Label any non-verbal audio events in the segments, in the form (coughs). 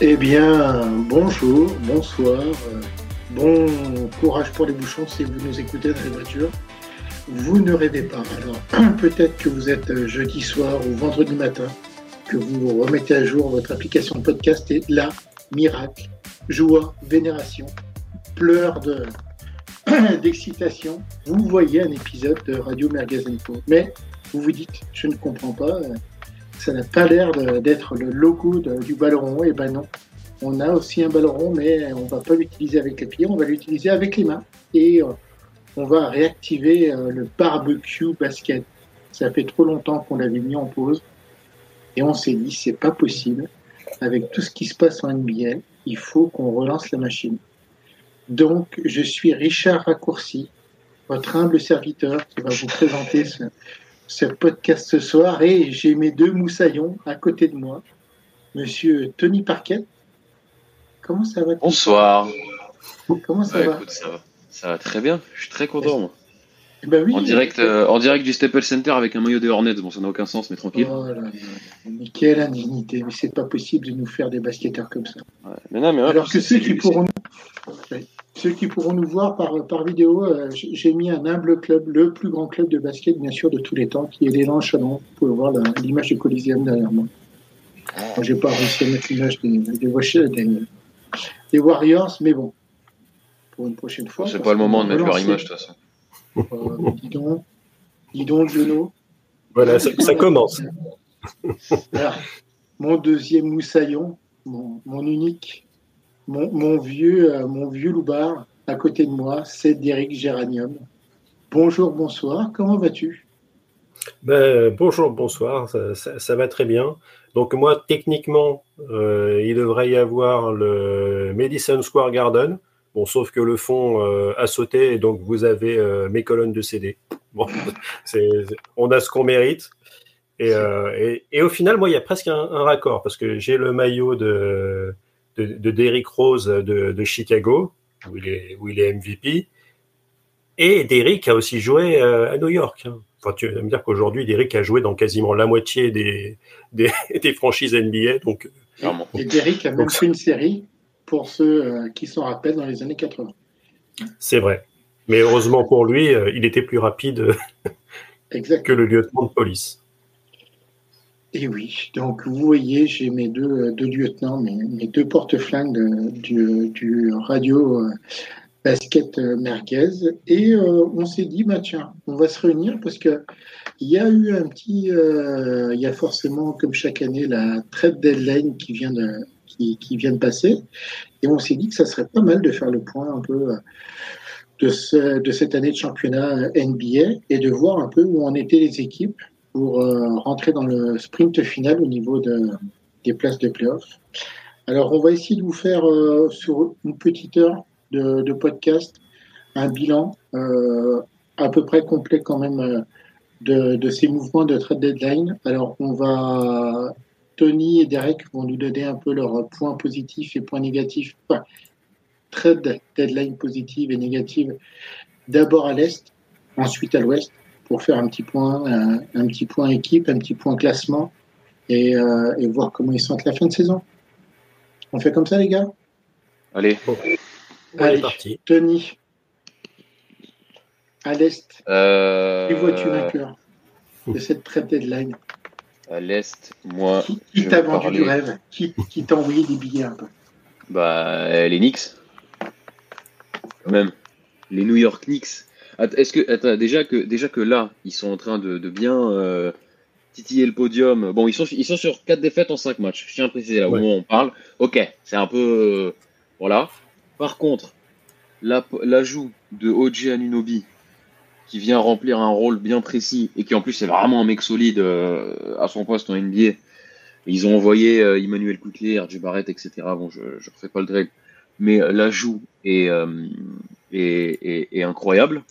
Eh bien, bonjour, bonsoir, euh, bon courage pour les bouchons si vous nous écoutez dans les voitures. Vous ne rêvez pas. Alors, (clears throat) peut-être que vous êtes euh, jeudi soir ou vendredi matin, que vous remettez à jour votre application podcast et là, miracle, joie, vénération, pleurs de, (clears throat) d'excitation, vous voyez un épisode de Radio Magazine Mais vous vous dites, je ne comprends pas, euh, ça n'a pas l'air d'être le logo du ballon Et eh ben non, on a aussi un ballon mais on va pas l'utiliser avec les pieds, on va l'utiliser avec les mains. Et euh, on va réactiver euh, le barbecue basket. Ça fait trop longtemps qu'on l'avait mis en pause. Et on s'est dit, c'est pas possible. Avec tout ce qui se passe en NBA, il faut qu'on relance la machine. Donc, je suis Richard Raccourci, votre humble serviteur qui va vous présenter ce, ce podcast ce soir et j'ai mes deux moussaillons à côté de moi. Monsieur Tony Parquet. Comment ça va Bonsoir. Comment ça, va ça va très bien. Je suis très content. Moi. Eh ben oui, en, direct, euh, en direct du Staples Center avec un maillot des Hornets. Bon, ça n'a aucun sens, mais tranquille. Oh mais quelle indignité. Mais c'est pas possible de nous faire des basketteurs comme ça. Mais non, mais Alors que ceux qui pourront ceux qui pourront nous voir par, par vidéo, euh, j'ai mis un humble club, le plus grand club de basket, bien sûr, de tous les temps, qui est l'élan Chalon. Vous pouvez voir l'image du Coliseum derrière moi. Je j'ai pas réussi à mettre l'image des, des, des, Warriors, mais bon, pour une prochaine fois. C'est pas le moment de mettre leur image, de toute façon. Euh, dis donc, dis donc. Voilà, ça, commence. mon deuxième moussaillon, mon, mon unique, mon, vieux, euh, mon vieux loupard à côté de moi, c'est Derek Géranium. Bonjour, bonsoir, comment vas-tu? Ben, Bonjour, bonsoir, ça, va très bien. Donc moi, techniquement, euh, il devrait y avoir le Madison Square Garden. Bon, sauf que le fond euh, a sauté et donc vous avez mes colonnes de CD. Bon, (laughs) on a ce qu'on mérite. Et, et, au final, moi, il y a presque un raccord parce que j'ai le maillot de, de, de Derrick Rose de, Chicago, où il, est, où il est MVP. Et Derrick a aussi joué euh, à New York. Hein. Enfin, tu vas me dire qu'aujourd'hui, Derrick a joué dans quasiment la moitié des, (laughs) des, franchises NBA. Donc, et Derrick a même fait une série pour ceux euh, qui s'en rappellent dans les années 80. C'est vrai. Mais heureusement pour lui, euh, il était plus rapide (laughs) que le lieutenant de police. Et oui, donc vous voyez, j'ai mes deux, deux lieutenants, mes, deux porte-flingues du, du, radio euh, basket euh, merguez. Et euh, on s'est dit, bah tiens, on va se réunir parce que il y a eu un petit, il y a forcément, comme chaque année, la trade deadline qui vient de, qui, qui vient de passer. Et on s'est dit que ça serait pas mal de faire le point un peu de, ce, de cette année de championnat NBA et de voir un peu où en étaient les équipes pour euh, rentrer dans le sprint final au niveau de, des places de playoff. Alors, on va essayer de vous faire euh, sur une petite heure de, podcast un bilan euh, à peu près complet quand même de, de, ces mouvements de trade deadline. Alors, on va Tony et Derek vont nous donner un peu leurs points positifs et points négatifs. Enfin, trade deadline positive et négative d'abord à l'est, ensuite à l'ouest pour faire un petit point, un, petit point équipe, un petit point classement et, euh, et, voir comment ils sont à la fin de saison. On fait comme ça, les gars? Allez. Allez, parti. Tony, à l'Est, euh... qui vois-tu vainqueur de cette trade deadline? À l'Est, moi. Qui, t'a vendu du rêve? Qui, qui t'a envoyé des billets un peu? Bah, les Knicks. Quand même. Les New York Knicks. Est-ce que déjà que déjà que là, ils sont en train de, bien euh, titiller le podium. Bon, ils sont ils sont sur 4 défaites en 5 matchs. Je tiens à préciser là où on parle. Ok, c'est un peu euh, voilà. Par contre, l'ajout de OG Anunobi qui vient remplir un rôle bien précis et qui en plus est vraiment un mec solide euh, à son poste en NBA. Ils ont envoyé Emmanuel Coutlier, RJ Barrett, etc. Bon, je ne refais pas le drill, mais l'ajout est, est, est, incroyable.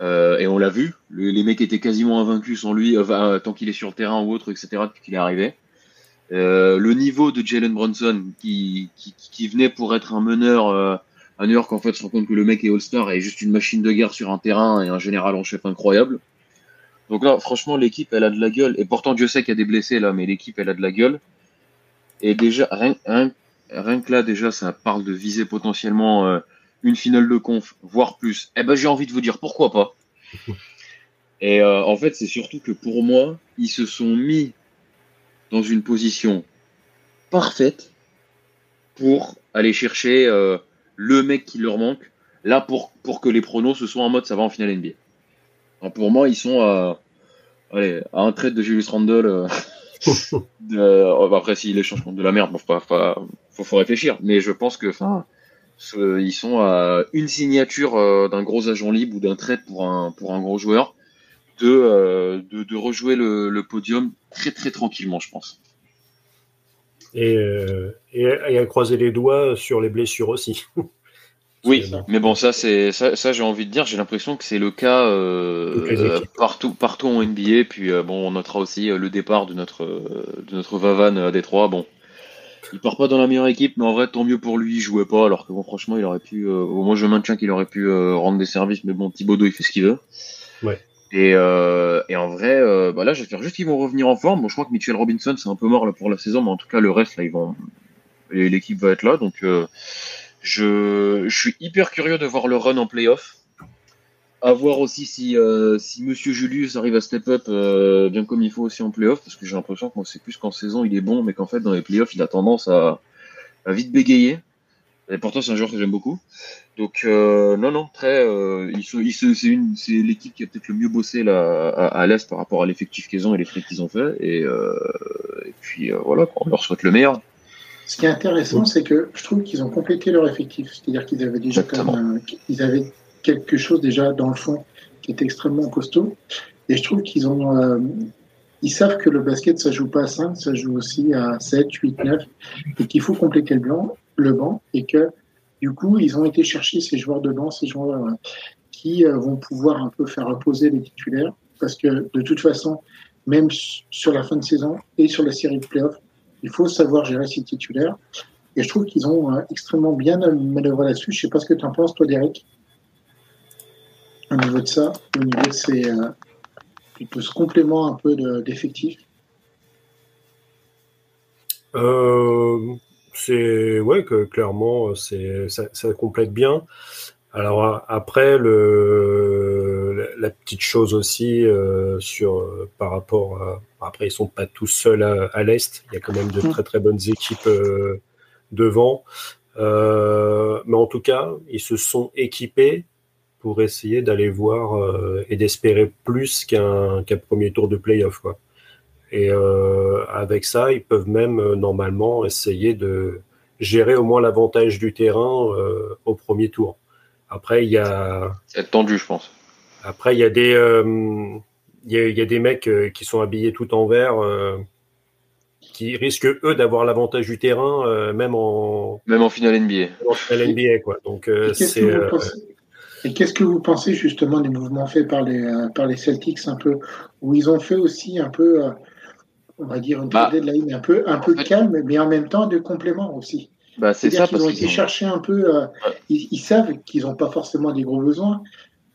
Euh, et on l'a vu, les mecs étaient quasiment invaincus sans lui, euh, tant qu'il est sur le terrain ou autre, etc., depuis qu'il est arrivé. Euh, le niveau de Jalen Brunson, qui, qui, qui, venait pour être un meneur euh, à New York, en fait, se rend compte que le mec est All-Star et juste une machine de guerre sur un terrain et un général en chef incroyable. Donc là, franchement, l'équipe, elle a de la gueule. Et pourtant, Dieu sait qu'il y a des blessés là, mais l'équipe, elle a de la gueule. Et déjà, rien, rien, que là, déjà, ça parle de viser potentiellement euh, une finale de conf, voire plus. Eh ben, j'ai envie de vous dire pourquoi pas? (laughs) Et euh, en fait, c'est surtout que pour moi, ils se sont mis dans une position parfaite pour aller chercher euh, le mec qui leur manque, là pour, pour que les pronos se soient en mode ça va en finale NBA. pour moi, ils sont à, allez, à un trait de Julius Randle. Euh, (laughs) de, après, s'il échange contre de la merde, bon, faut, faut, faut, réfléchir. Mais je pense que, enfin, ils sont à une signature euh, d'un gros agent libre ou d'un trade pour un, pour un gros joueur de, de, de, rejouer le, le, podium très très tranquillement, je pense. Euh, et, et, à croiser les doigts sur les blessures aussi. (laughs) oui, mais bon, ça, c'est ça, ça j'ai envie de dire, j'ai l'impression que c'est le cas euh, euh, partout, partout en NBA. Puis bon, on notera aussi le départ de notre, de notre Vavan à Détroit. Bon, il part pas dans la meilleure équipe, mais en vrai, tant mieux pour lui, il jouait pas, alors que bon, franchement, il aurait pu. moi, je maintiens qu'il aurait pu rendre des services, mais bon, Thibodeau, il fait ce qu'il veut. Ouais. Et, euh, et, en vrai, euh, bah là, j'espère juste qu'ils vont revenir en forme. Bon, je crois que Mitchell Robinson, c'est un peu mort là, pour la saison, mais en tout cas, le reste, là, ils vont. L'équipe va être là. Donc, euh, je, je, suis hyper curieux de voir le run en playoff. À voir aussi si, euh, si Monsieur Julius arrive à step up euh, bien comme il faut aussi en playoff, parce que j'ai l'impression que c'est plus qu'en saison, il est bon, mais qu'en fait, dans les playoffs, il a tendance à, à vite bégayer. Et pourtant, c'est un joueur que j'aime beaucoup. Donc, euh, non, non, très. Euh, c'est l'équipe qui a peut-être le mieux bossé là, à, à l'Est par rapport à l'effectif qu'ils ont et les trucs qu'ils ont fait. Et, euh, et puis, euh, voilà, on leur souhaite le meilleur. Ce qui est intéressant, c'est que je trouve qu'ils ont complété leur effectif. C'est-à-dire qu'ils avaient déjà comme, ils avaient quelque chose déjà dans le fond qui est extrêmement costaud. Et je trouve qu'ils ont. Euh, ils savent que le basket, ça joue pas à 5, ça joue aussi à 7, 8, 9, et qu'il faut compléter le blanc le banc et que du coup, ils ont été chercher ces joueurs de banc, ces joueurs euh, qui euh, vont pouvoir un peu faire reposer les titulaires parce que de toute façon, même sur la fin de saison et sur la série de playoffs, il faut savoir gérer ses titulaires. Et je trouve qu'ils ont extrêmement bien manœuvré là-dessus. Je sais pas ce que tu en penses, toi, Derek, au niveau de ça, au niveau de ces, ce complément un peu d'effectifs? euh, c'est ouais que clairement c'est ça, ça, complète bien. Alors après le la, petite chose aussi euh, sur euh, par rapport à, après ils sont pas tous seuls à, à l'est, il y a quand même de très très bonnes équipes euh, devant. Euh, mais en tout cas, ils se sont équipés pour essayer d'aller voir et d'espérer plus qu'un qu'un premier tour de playoff quoi. Et euh, avec ça, ils peuvent même euh, normalement essayer de gérer au moins l'avantage du terrain euh, au premier tour. Après, il y a. C'est tendu, je pense. Après, il y a des, euh, il, y a, il y a des mecs euh, qui sont habillés tout en vert, euh, qui risquent eux d'avoir l'avantage du terrain, même en. Même en finale NBA. En finale NBA, quoi. Donc c'est. Et qu'est-ce que vous pensez justement des mouvements faits par les, par les Celtics un peu, où ils ont fait aussi un peu on va dire, une bah, deadline un peu, un peu calme, mais en même temps de complément aussi. Bah, c'est ça. Qu'ils ont été chercher un peu. Euh, ils, savent qu'ils n'ont pas forcément des gros besoins,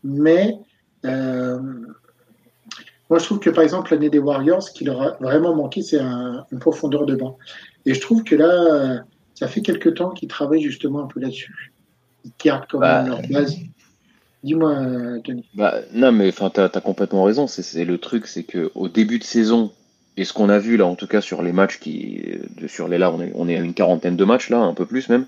mais euh, moi je trouve que par exemple l'année des Warriors, ce qui leur a vraiment manqué, c'est un, une profondeur de banc. Et je trouve que là, ça fait quelques temps qu'ils travaillent justement un peu là-dessus. Ils gardent quand même bah, leur base. Dis-moi, Tony. Bah, non, mais tu as, as, complètement raison. C'est le truc, c'est qu'au début de saison, et ce qu'on a vu là, en tout cas sur les matchs qui, sur les là, on est, on est à une quarantaine de matchs là, un peu plus même,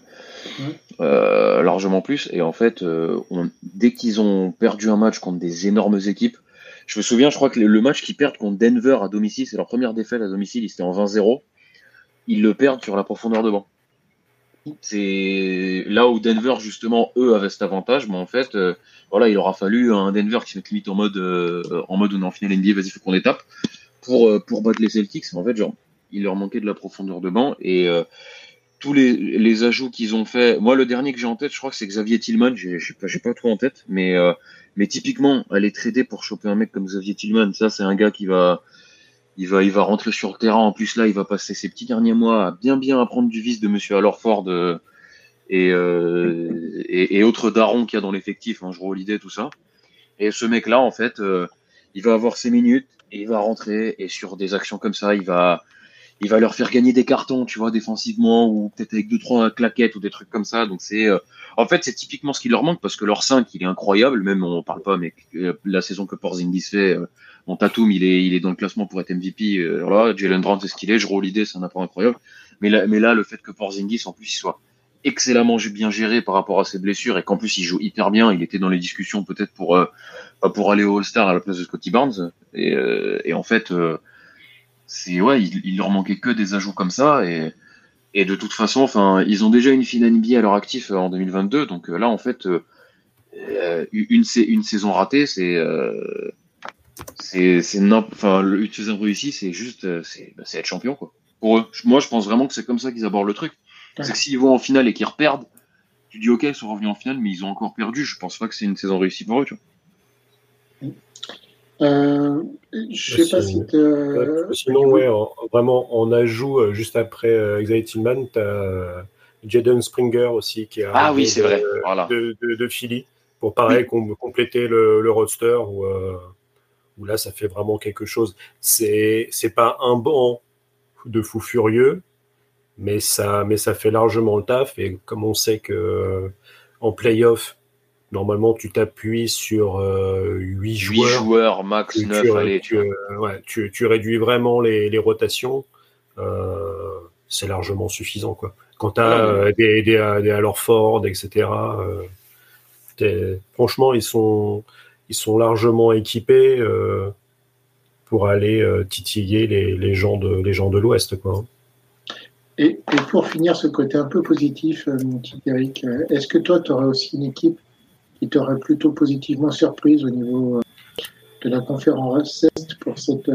mmh. euh, largement plus. Et en fait, euh, on, dès qu'ils ont perdu un match contre des énormes équipes, je me souviens, je crois que le match qu'ils perdent contre Denver à domicile, c'est leur première défaite à domicile, ils étaient en 20-0. Ils le perdent sur la profondeur de banc. C'est là où Denver justement eux avaient cet avantage, mais en fait, euh, voilà, il aura fallu un Denver qui se mette limite en mode euh, en mode on est en finale NBA, vas-y faut qu'on étape pour, euh, pour battre les Celtics. En fait, genre, il leur manquait de la profondeur de banc et tous les, les ajouts qu'ils ont fait. Moi, le dernier que j'ai en tête, je crois que c'est Xavier Tillman. J'ai pas, pas tout en tête, mais, mais typiquement, aller trader pour choper un mec comme Xavier Tillman, ça, c'est un gars qui va, il va, il va rentrer sur le terrain. En plus, là, il va passer ses petits derniers mois à bien, bien apprendre du vice de Monsieur Alorford euh, et, euh, et, et, autres darons qu'il y a dans l'effectif, hein, je l'idée tout ça. Et ce mec-là, en fait, il va avoir ses minutes, il va rentrer et sur des actions comme ça, il va, il va leur faire gagner des cartons, tu vois, défensivement, ou peut-être avec deux, trois claquettes ou des trucs comme ça. Donc c'est, euh, en fait, c'est typiquement ce qui leur manque parce que leur 5, il est incroyable, même on parle pas, mais euh, la saison que Porzingis fait, euh, mon Tatum, il est, il est dans le classement pour être MVP. Euh, voilà, Jalen Brown, c'est ce qu'il est. Je l'idée, c'est un apport incroyable. Mais là, mais là, le fait que Porzingis, en plus, il soit excellemment bien géré par rapport à ses blessures et qu'en plus il joue hyper bien, il était dans les discussions peut-être pour euh, pour aller au All-Star à la place de Scotty Barnes et, euh, en fait c'est ouais, il, il, leur manquait que des ajouts comme ça et et de toute façon, enfin, ils ont déjà une finale NBA à leur actif en 2022, donc là en fait une, une saison ratée, c'est c'est c'est enfin une saison réussie, c'est juste c'est bah, être champion quoi. Pour eux, moi je pense vraiment que c'est comme ça qu'ils abordent le truc. C'est que s'ils vont en finale et qu'ils reperdent, tu dis ok, ils sont revenus en finale, mais ils ont encore perdu. Je pense pas que c'est une saison réussie pour eux, tu vois. Euh, je sais pas si. Sinon, ouais, vraiment, en ajout, euh, juste après euh, Exciting Man, tu as Jaden Springer aussi qui a ah, oui, c'est vrai. Voilà. de, de, de, Philly pour pareil oui. compléter le, le roster où, euh, où, là ça fait vraiment quelque chose. C'est c'est pas un banc de fou furieux, mais ça mais ça fait largement le taf. Et comme on sait que en playoff normalement tu t'appuies sur euh, 8 joueurs, 8 joueurs max 9 tu, allez, tu, ouais, tu, tu, réduis vraiment les, les rotations euh, c'est largement suffisant quoi. Quand tu as des, des, des alors Ford etc euh, franchement ils sont ils sont largement équipés euh, pour aller euh, titiller les, les gens de les gens de l'Ouest quoi et, et, pour finir ce côté un peu positif mon petit Eric est-ce que toi tu aurais aussi une équipe qui t'aurait plutôt positivement surprise au niveau de la conférence Est pour cette,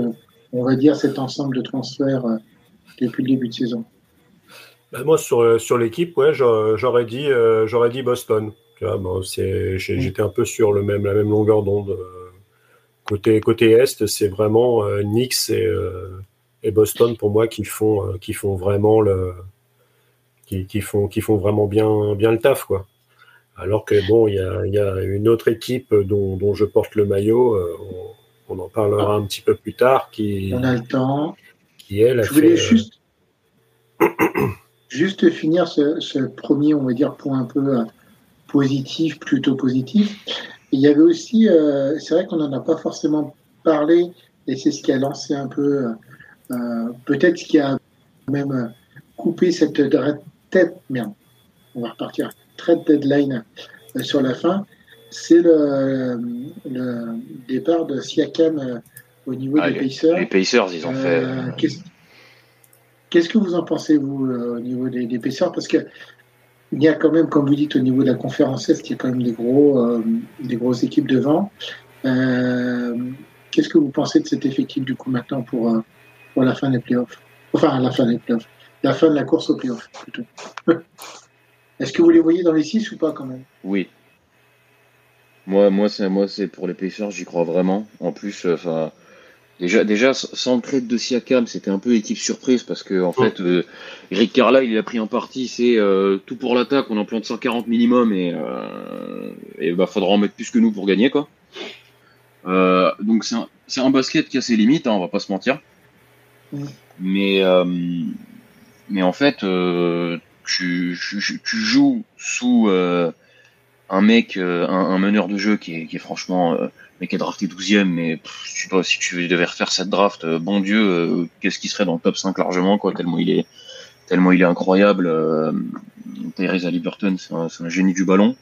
on va dire, cet ensemble de transferts depuis le début de saison? Bah moi, sur, sur l'équipe, ouais, j'aurais dit, euh, j'aurais dit Boston. Bon, c'est, j'étais un peu sur le même, la même longueur d'onde. Côté, côté Est, c'est vraiment euh, Knicks et, euh, et Boston pour moi qui font, qui font vraiment le, qui, qui, font, qui font vraiment bien, bien le taf, quoi. Alors que bon, il y a, y a, une autre équipe dont, dont, je porte le maillot, euh, on, on, en parlera un petit peu plus tard, qui, on a le temps. qui elle a je voulais fait, juste, (coughs) juste finir ce, ce, premier, on va dire, point un peu euh, positif, plutôt positif. Il y avait aussi, euh, c'est vrai qu'on n'en a pas forcément parlé, et c'est ce qui a lancé un peu, euh, peut-être ce qui a même coupé cette tête, merde, on va repartir, trade deadline euh, sur la fin, c'est le, le, départ de Siakam euh, au niveau ah, des les, Pacers. Les Pacers, ils ont fait. Qu'est-ce Qu'est-ce que vous en pensez, vous, euh, au niveau des, des Pacers? Parce que il y a quand même, comme vous dites, au niveau de la conférence Est, il y a quand même des, gros, euh, grosses équipes devant. Euh, Qu'est-ce que vous pensez de cet effectif, du coup, maintenant, pour, euh, pour la fin des playoffs? Enfin, la fin des playoffs. La fin de la course aux playoffs, plutôt. (laughs) Est-ce que vous les voyez dans les 6 ou pas, quand même? Oui. Moi, moi, c'est pour les Pacers, j'y crois vraiment. En plus, enfin. Déjà, déjà, sans le trade de Siakam, c'était un peu équipe surprise parce que en fait, euh, Eric Carlisle, il a pris en partie, c'est euh, tout pour l'attaque, on en plante 140 minimum et euh, et bah faudra en mettre plus que nous pour gagner quoi. Euh, donc c'est un, un basket qui a ses limites, hein, on va pas se mentir. Mais mais en fait, tu, tu, tu, joues sous un mec, un, un, meneur de jeu qui est, qui est franchement mais qui est drafté 12e, mais je sais pas, si tu devais refaire cette draft, euh, bon Dieu, euh, qu'est-ce qui serait dans le top 5 largement, quoi, tellement il est, tellement il est incroyable. Euh, Tyrese Haliburton, c'est un, génie du ballon.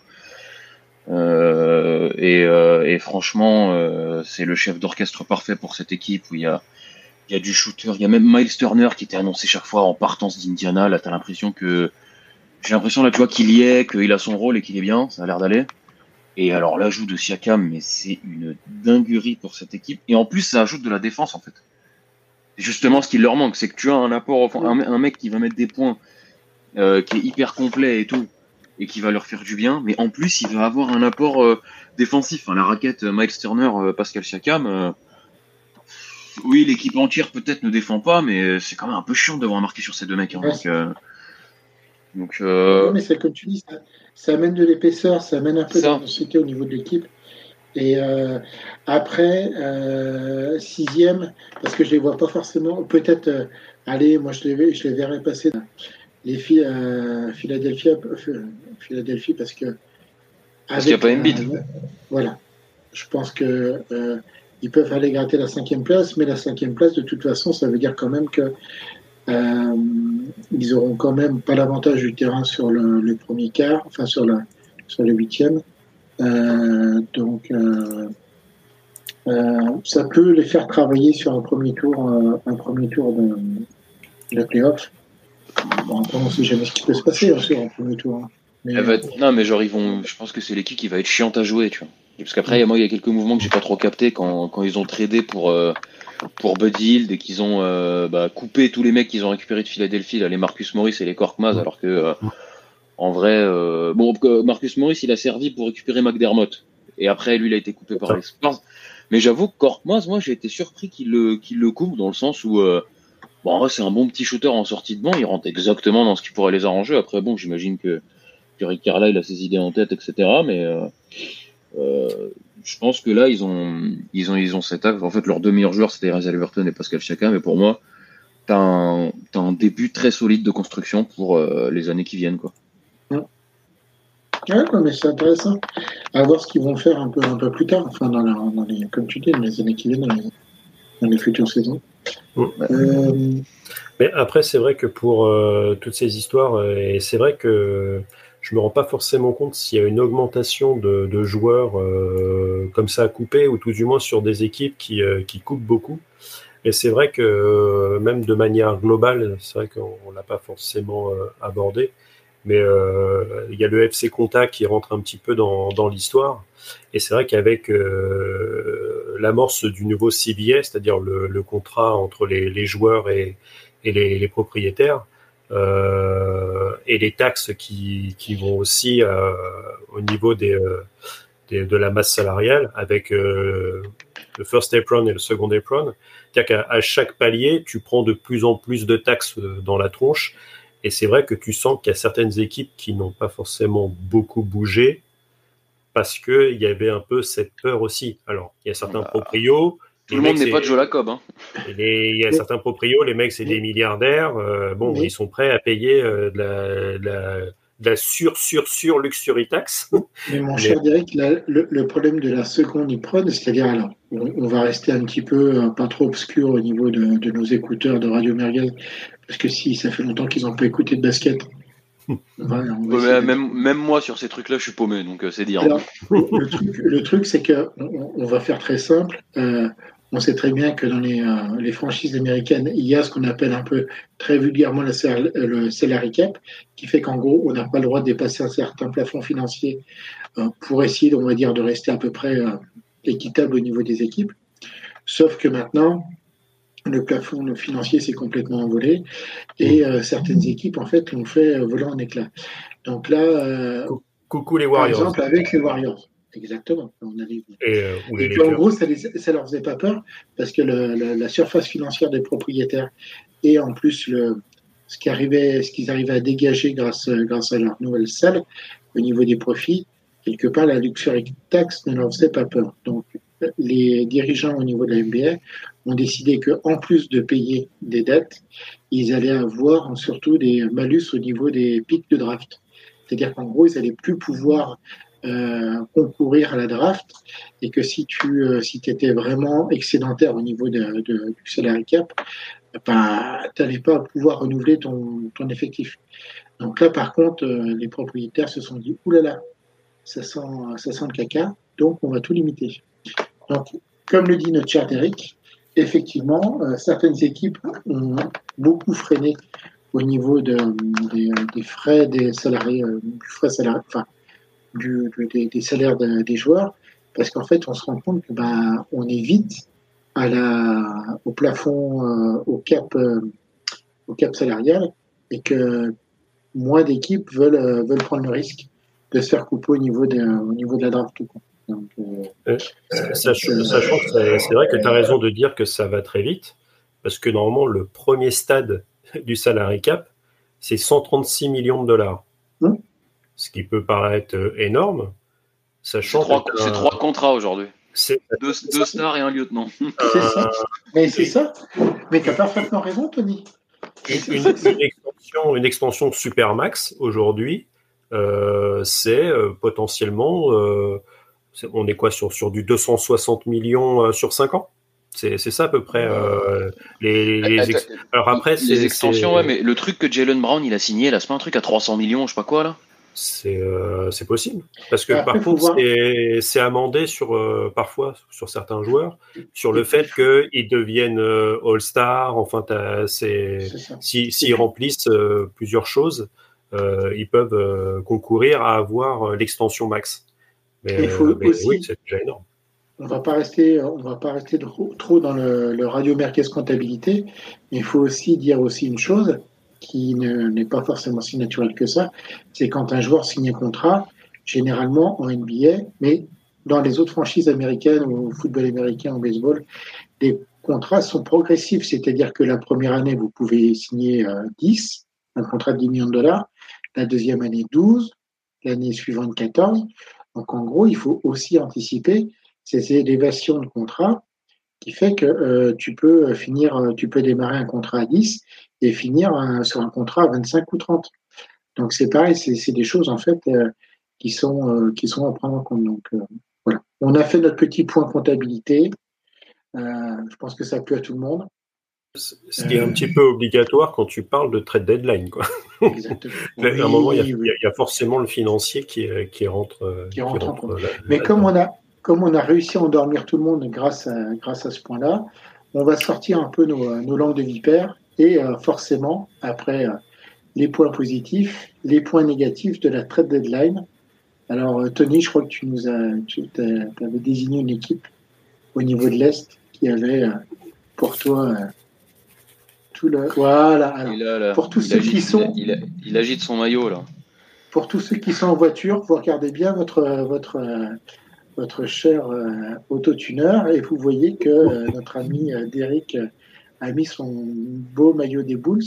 Euh, et, franchement, c'est le chef d'orchestre parfait pour cette équipe où il y a, y a du shooter, il y a même Miles Turner qui était annoncé chaque fois en partance d'Indiana. Là, t'as l'impression que, j'ai l'impression là, tu vois, qu'il y est, qu'il a son rôle et qu'il est bien, ça a l'air d'aller. Et alors l'ajout de Siakam, mais c'est une dinguerie pour cette équipe. Et en plus, ça ajoute de la défense en fait. C'est justement ce qui leur manque, c'est que tu as un apport, un, un, mec qui va mettre des points, euh, qui est hyper complet et tout, et qui va leur faire du bien. Mais en plus, il va avoir un apport euh, défensif. Enfin, la raquette euh, Miles Turner, Pascal Siakam. oui, l'équipe entière peut-être ne défend pas, mais c'est quand même un peu chiant de devoir marquer sur ces deux mecs. Hein, ouais. donc, donc euh... mais c'est comme tu dis, ça, ça amène de l'épaisseur, ça amène un peu d'intensité au niveau de l'équipe. Et euh, après, euh, sixième, parce que je les vois pas forcément, peut-être euh, allez, moi je les, je les verrais passer les filles à Philadelphie, Philadelphie parce que. Parce qu'il n'y a pas Embiid. Voilà. Je pense que ils peuvent aller gratter la cinquième place, mais la cinquième place, de toute façon, ça veut dire quand même que ils auront quand même pas l'avantage du terrain sur le, premier quart, enfin sur, la, sur le huitième. Euh, donc, euh, ça peut les faire travailler sur un premier tour, un premier tour de, la playoff. Bon, après, on ne sait jamais ce qui peut se passer hein, sur un premier tour. Hein. Mais, Non, mais genre, ils vont. Je pense que c'est l'équipe qui va être chiante à jouer, tu vois. Parce qu'après, moi, il y a quelques mouvements que j'ai pas trop capté quand, quand ils ont tradé pour pour Buddy Hill dès qu'ils ont euh, bah, coupé tous les mecs qu'ils ont récupérés de Philadelphie, là, les Marcus Morris et les Korkmaz, alors que euh, en vrai, euh, bon, Marcus Morris il a servi pour récupérer McDermott et après lui il a été coupé par les Spurs. Mais j'avoue que Korkmaz, moi j'ai été surpris qu'il le qu'il le coupe dans le sens où bon, c'est un bon petit shooter en sortie de banc, il rentre exactement dans ce qui pourrait les arranger. Après bon, j'imagine que, que Rick Carlisle a ses idées en tête, etc. Mais euh, je pense que là, ils ont, ils ont, ils ont cet En fait, leurs deux meilleurs joueurs, c'était Reza Everton et Pascal Chaka. Mais pour moi, tu as, un début très solide de construction pour euh, les années qui viennent. Quoi. Ouais, mais c'est intéressant. À voir ce qu'ils vont faire un peu, un peu plus tard, enfin, dans, dans les, comme tu dis, dans les années qui viennent, dans les, futures saisons. Euh, mais après, c'est vrai que pour toutes ces histoires, et c'est vrai que je me rends pas forcément compte s'il y a une augmentation de, joueurs euh, comme ça à couper, ou tout du moins sur des équipes qui, euh, qui coupent beaucoup. Et c'est vrai que euh, même de manière globale, c'est vrai qu'on l'a pas forcément abordé, mais il y a le FC Contact qui rentre un petit peu dans, dans l'histoire. Et c'est vrai qu'avec l'amorce du nouveau CBS, c'est-à-dire le, contrat entre les, les joueurs et, et les, les propriétaires, euh, et les taxes qui, qui vont aussi euh, au niveau des, euh, des, de la masse salariale avec le first apron et le second apron. C'est-à-dire qu'à chaque palier, tu prends de plus en plus de taxes dans la tronche. Et c'est vrai que tu sens qu'il y a certaines équipes qui n'ont pas forcément beaucoup bougé parce qu'il y avait un peu cette peur aussi. Alors, il y a certains bah, proprios tout le monde n'est pas de Joe Lacob. Hein. Il y a certains proprios, les mecs, c'est des milliardaires. Euh, bon, ils sont prêts à payer euh, de, la, de, la, sur, sur, sur luxury tax. Mais mon (laughs) cher Derek, le, problème de la seconde IPRON, c'est-à-dire, alors, on, va rester un petit peu euh, pas trop obscur au niveau de, de, nos écouteurs de Radio Merguez, parce que si ça fait longtemps qu'ils n'ont pas écouté de basket, (laughs) même, même, moi sur ces trucs-là, je suis paumé, donc c'est dire. le truc, le truc c'est que on, va faire très simple. Euh, on sait très bien que dans euh, les, franchises américaines, il y a ce qu'on appelle un peu très vulgairement le, le salary cap, qui fait qu'en gros, on n'a pas le droit de dépasser un certain plafond financier euh, pour essayer, on va dire, de rester à peu près euh, équitable au niveau des équipes. Sauf que maintenant, le plafond financier s'est complètement envolé et certaines équipes, en fait, l'ont fait voler en éclats. Donc là, coucou les Warriors. Par exemple, avec les Warriors. Exactement. On Et, euh, puis en gros, ça, ne leur faisait pas peur parce que la surface financière des propriétaires et en plus le, ce qu'ils arrivaient, à dégager grâce, grâce à leur nouvelle salle au niveau des profits, quelque part, la luxury tax ne leur faisait pas peur. Donc, les dirigeants au niveau de la NBA ont décidé qu'en plus de payer des dettes, ils allaient avoir surtout des malus au niveau des pics de draft. C'est-à-dire qu'en gros, ils n'allaient plus pouvoir euh, concourir à la draft et que si tu euh, si étais vraiment excédentaire au niveau de, du salary cap, bah, tu n'allais pas pouvoir renouveler ton, ton, effectif. Donc là, par contre, euh, les propriétaires se sont dit, oulala, ça sent, ça sent le caca, donc on va tout limiter. Donc, comme le dit notre cher Eric, effectivement, certaines équipes ont beaucoup freiné au niveau de, des, des, frais des salariés, du frais salarié, enfin, du, des, salaires des joueurs, parce qu'en fait, on se rend compte que bah, on est vite à la, au plafond, euh, au cap, euh, au cap salarial, et que moins d'équipes veulent, euh, veulent prendre le risque de se faire couper au niveau de, au niveau de la draft. Donc, sachant, que c'est vrai que tu as raison de dire que ça va très vite, parce que normalement, le premier stade du salary cap, c'est 136 millions de dollars. Hum ce qui peut paraître euh, énorme, sachant C'est trois, contrats aujourd'hui. Deux, deux, stars et un lieutenant. (laughs) C'est ça. Mais c'est ça. Mais tu as parfaitement raison, Tony. une, extension, une extension Supermax aujourd'hui, euh, c'est euh, potentiellement, euh, on est quoi sur, sur du 260 millions sur 5 ans? C'est ça à peu près les, Alors après, les extensions, ouais, mais le truc que Jalen Brown il a signé là, c'est pas un truc à 300 millions, je sais pas quoi là? C'est possible. Parce que par contre, c'est amendé sur, parfois sur certains joueurs, sur le fait qu'ils deviennent All-Star. Enfin, s'ils si, remplissent plusieurs choses, euh, ils peuvent euh, concourir à avoir euh, l'extension max. Mais, oui, c'est déjà énorme. On va pas rester, on va pas rester trop, dans le, radio Merkez comptabilité, mais il faut aussi dire aussi une chose qui n'est pas forcément si naturelle que ça, c'est quand un joueur signe un contrat, généralement en NBA, mais dans les autres franchises américaines au football américain, au baseball, les contrats sont progressifs, c'est-à-dire que la première année, vous pouvez signer 10, un contrat de 10 millions de dollars, la deuxième année 12, l'année suivante 14. Donc en gros, il faut aussi anticiper ces élévations de contrat qui fait que euh, tu peux finir, euh, tu peux démarrer un contrat à 10 et finir sur un contrat à 25 ou 30. Donc c'est pareil, c'est des choses en fait euh, qui sont qui sont à prendre en compte. Donc voilà, on a fait notre petit point comptabilité. je pense que ça plu à tout le monde. Ce qui est un petit peu obligatoire quand tu parles de trade deadline. Quoi. Exactement. (laughs) à un moment, il y, a, forcément le financier qui, qui rentre. Qui rentre, Mais comme on, a, comme on a réussi à endormir tout le monde grâce à, grâce à ce point-là, on va sortir un peu nos, nos langues de vipère et euh, forcément, après euh, les points positifs, les points négatifs de la trade deadline. Alors, euh, Tony, je crois que tu nous as, tu avais désigné une équipe au niveau de l'Est qui avait pour toi voilà. pour tous ceux qui sont. Il, agite son maillot, là. Pour tous ceux qui sont en voiture, vous regardez bien votre, votre, votre cher autotuneur et vous voyez que notre ami Derek a mis son beau maillot des Bulls.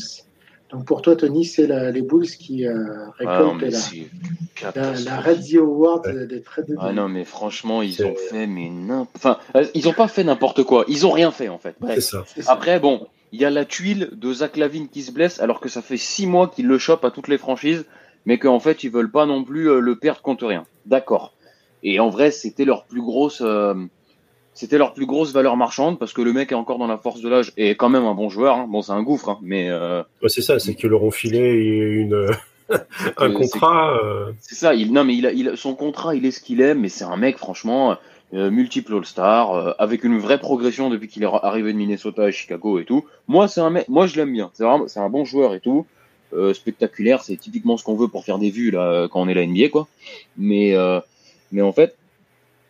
Donc pour toi, Tony, c'est les Bulls qui ah récoltent la, Red Zio Award des trades de Ah non, mais franchement, ils ont fait mais Enfin, ils n'ont pas fait n'importe quoi. Ils ont rien fait en fait. Ça. Après, bon, il y a la tuile de Zach Lavine qui se blesse alors que ça fait six mois qu'il le chope à toutes les franchises, mais qu'en fait ils veulent pas non plus euh, le perdre contre rien. D'accord. Et en vrai, c'était leur plus grosse, euh, c'était leur plus grosse valeur marchande parce que le mec est encore dans la force de l'âge et est quand même un bon joueur. Hein. Bon, c'est un gouffre, hein, mais. Euh... c'est ça, c'est qu'ils leur ont filé une. (laughs) un contrat. Euh. C'est ça. Il, non, mais il a, il son contrat, il est ce qu'il est, mais c'est un mec, franchement, euh, multiple All-Star, euh, avec une vraie progression depuis qu'il est arrivé de Minnesota et Chicago et tout. Moi, c'est un mec, moi je l'aime bien. C'est vraiment, c'est un bon joueur et tout, euh, spectaculaire. C'est typiquement ce qu'on veut pour faire des vues là quand on est la NBA quoi. Mais mais en fait,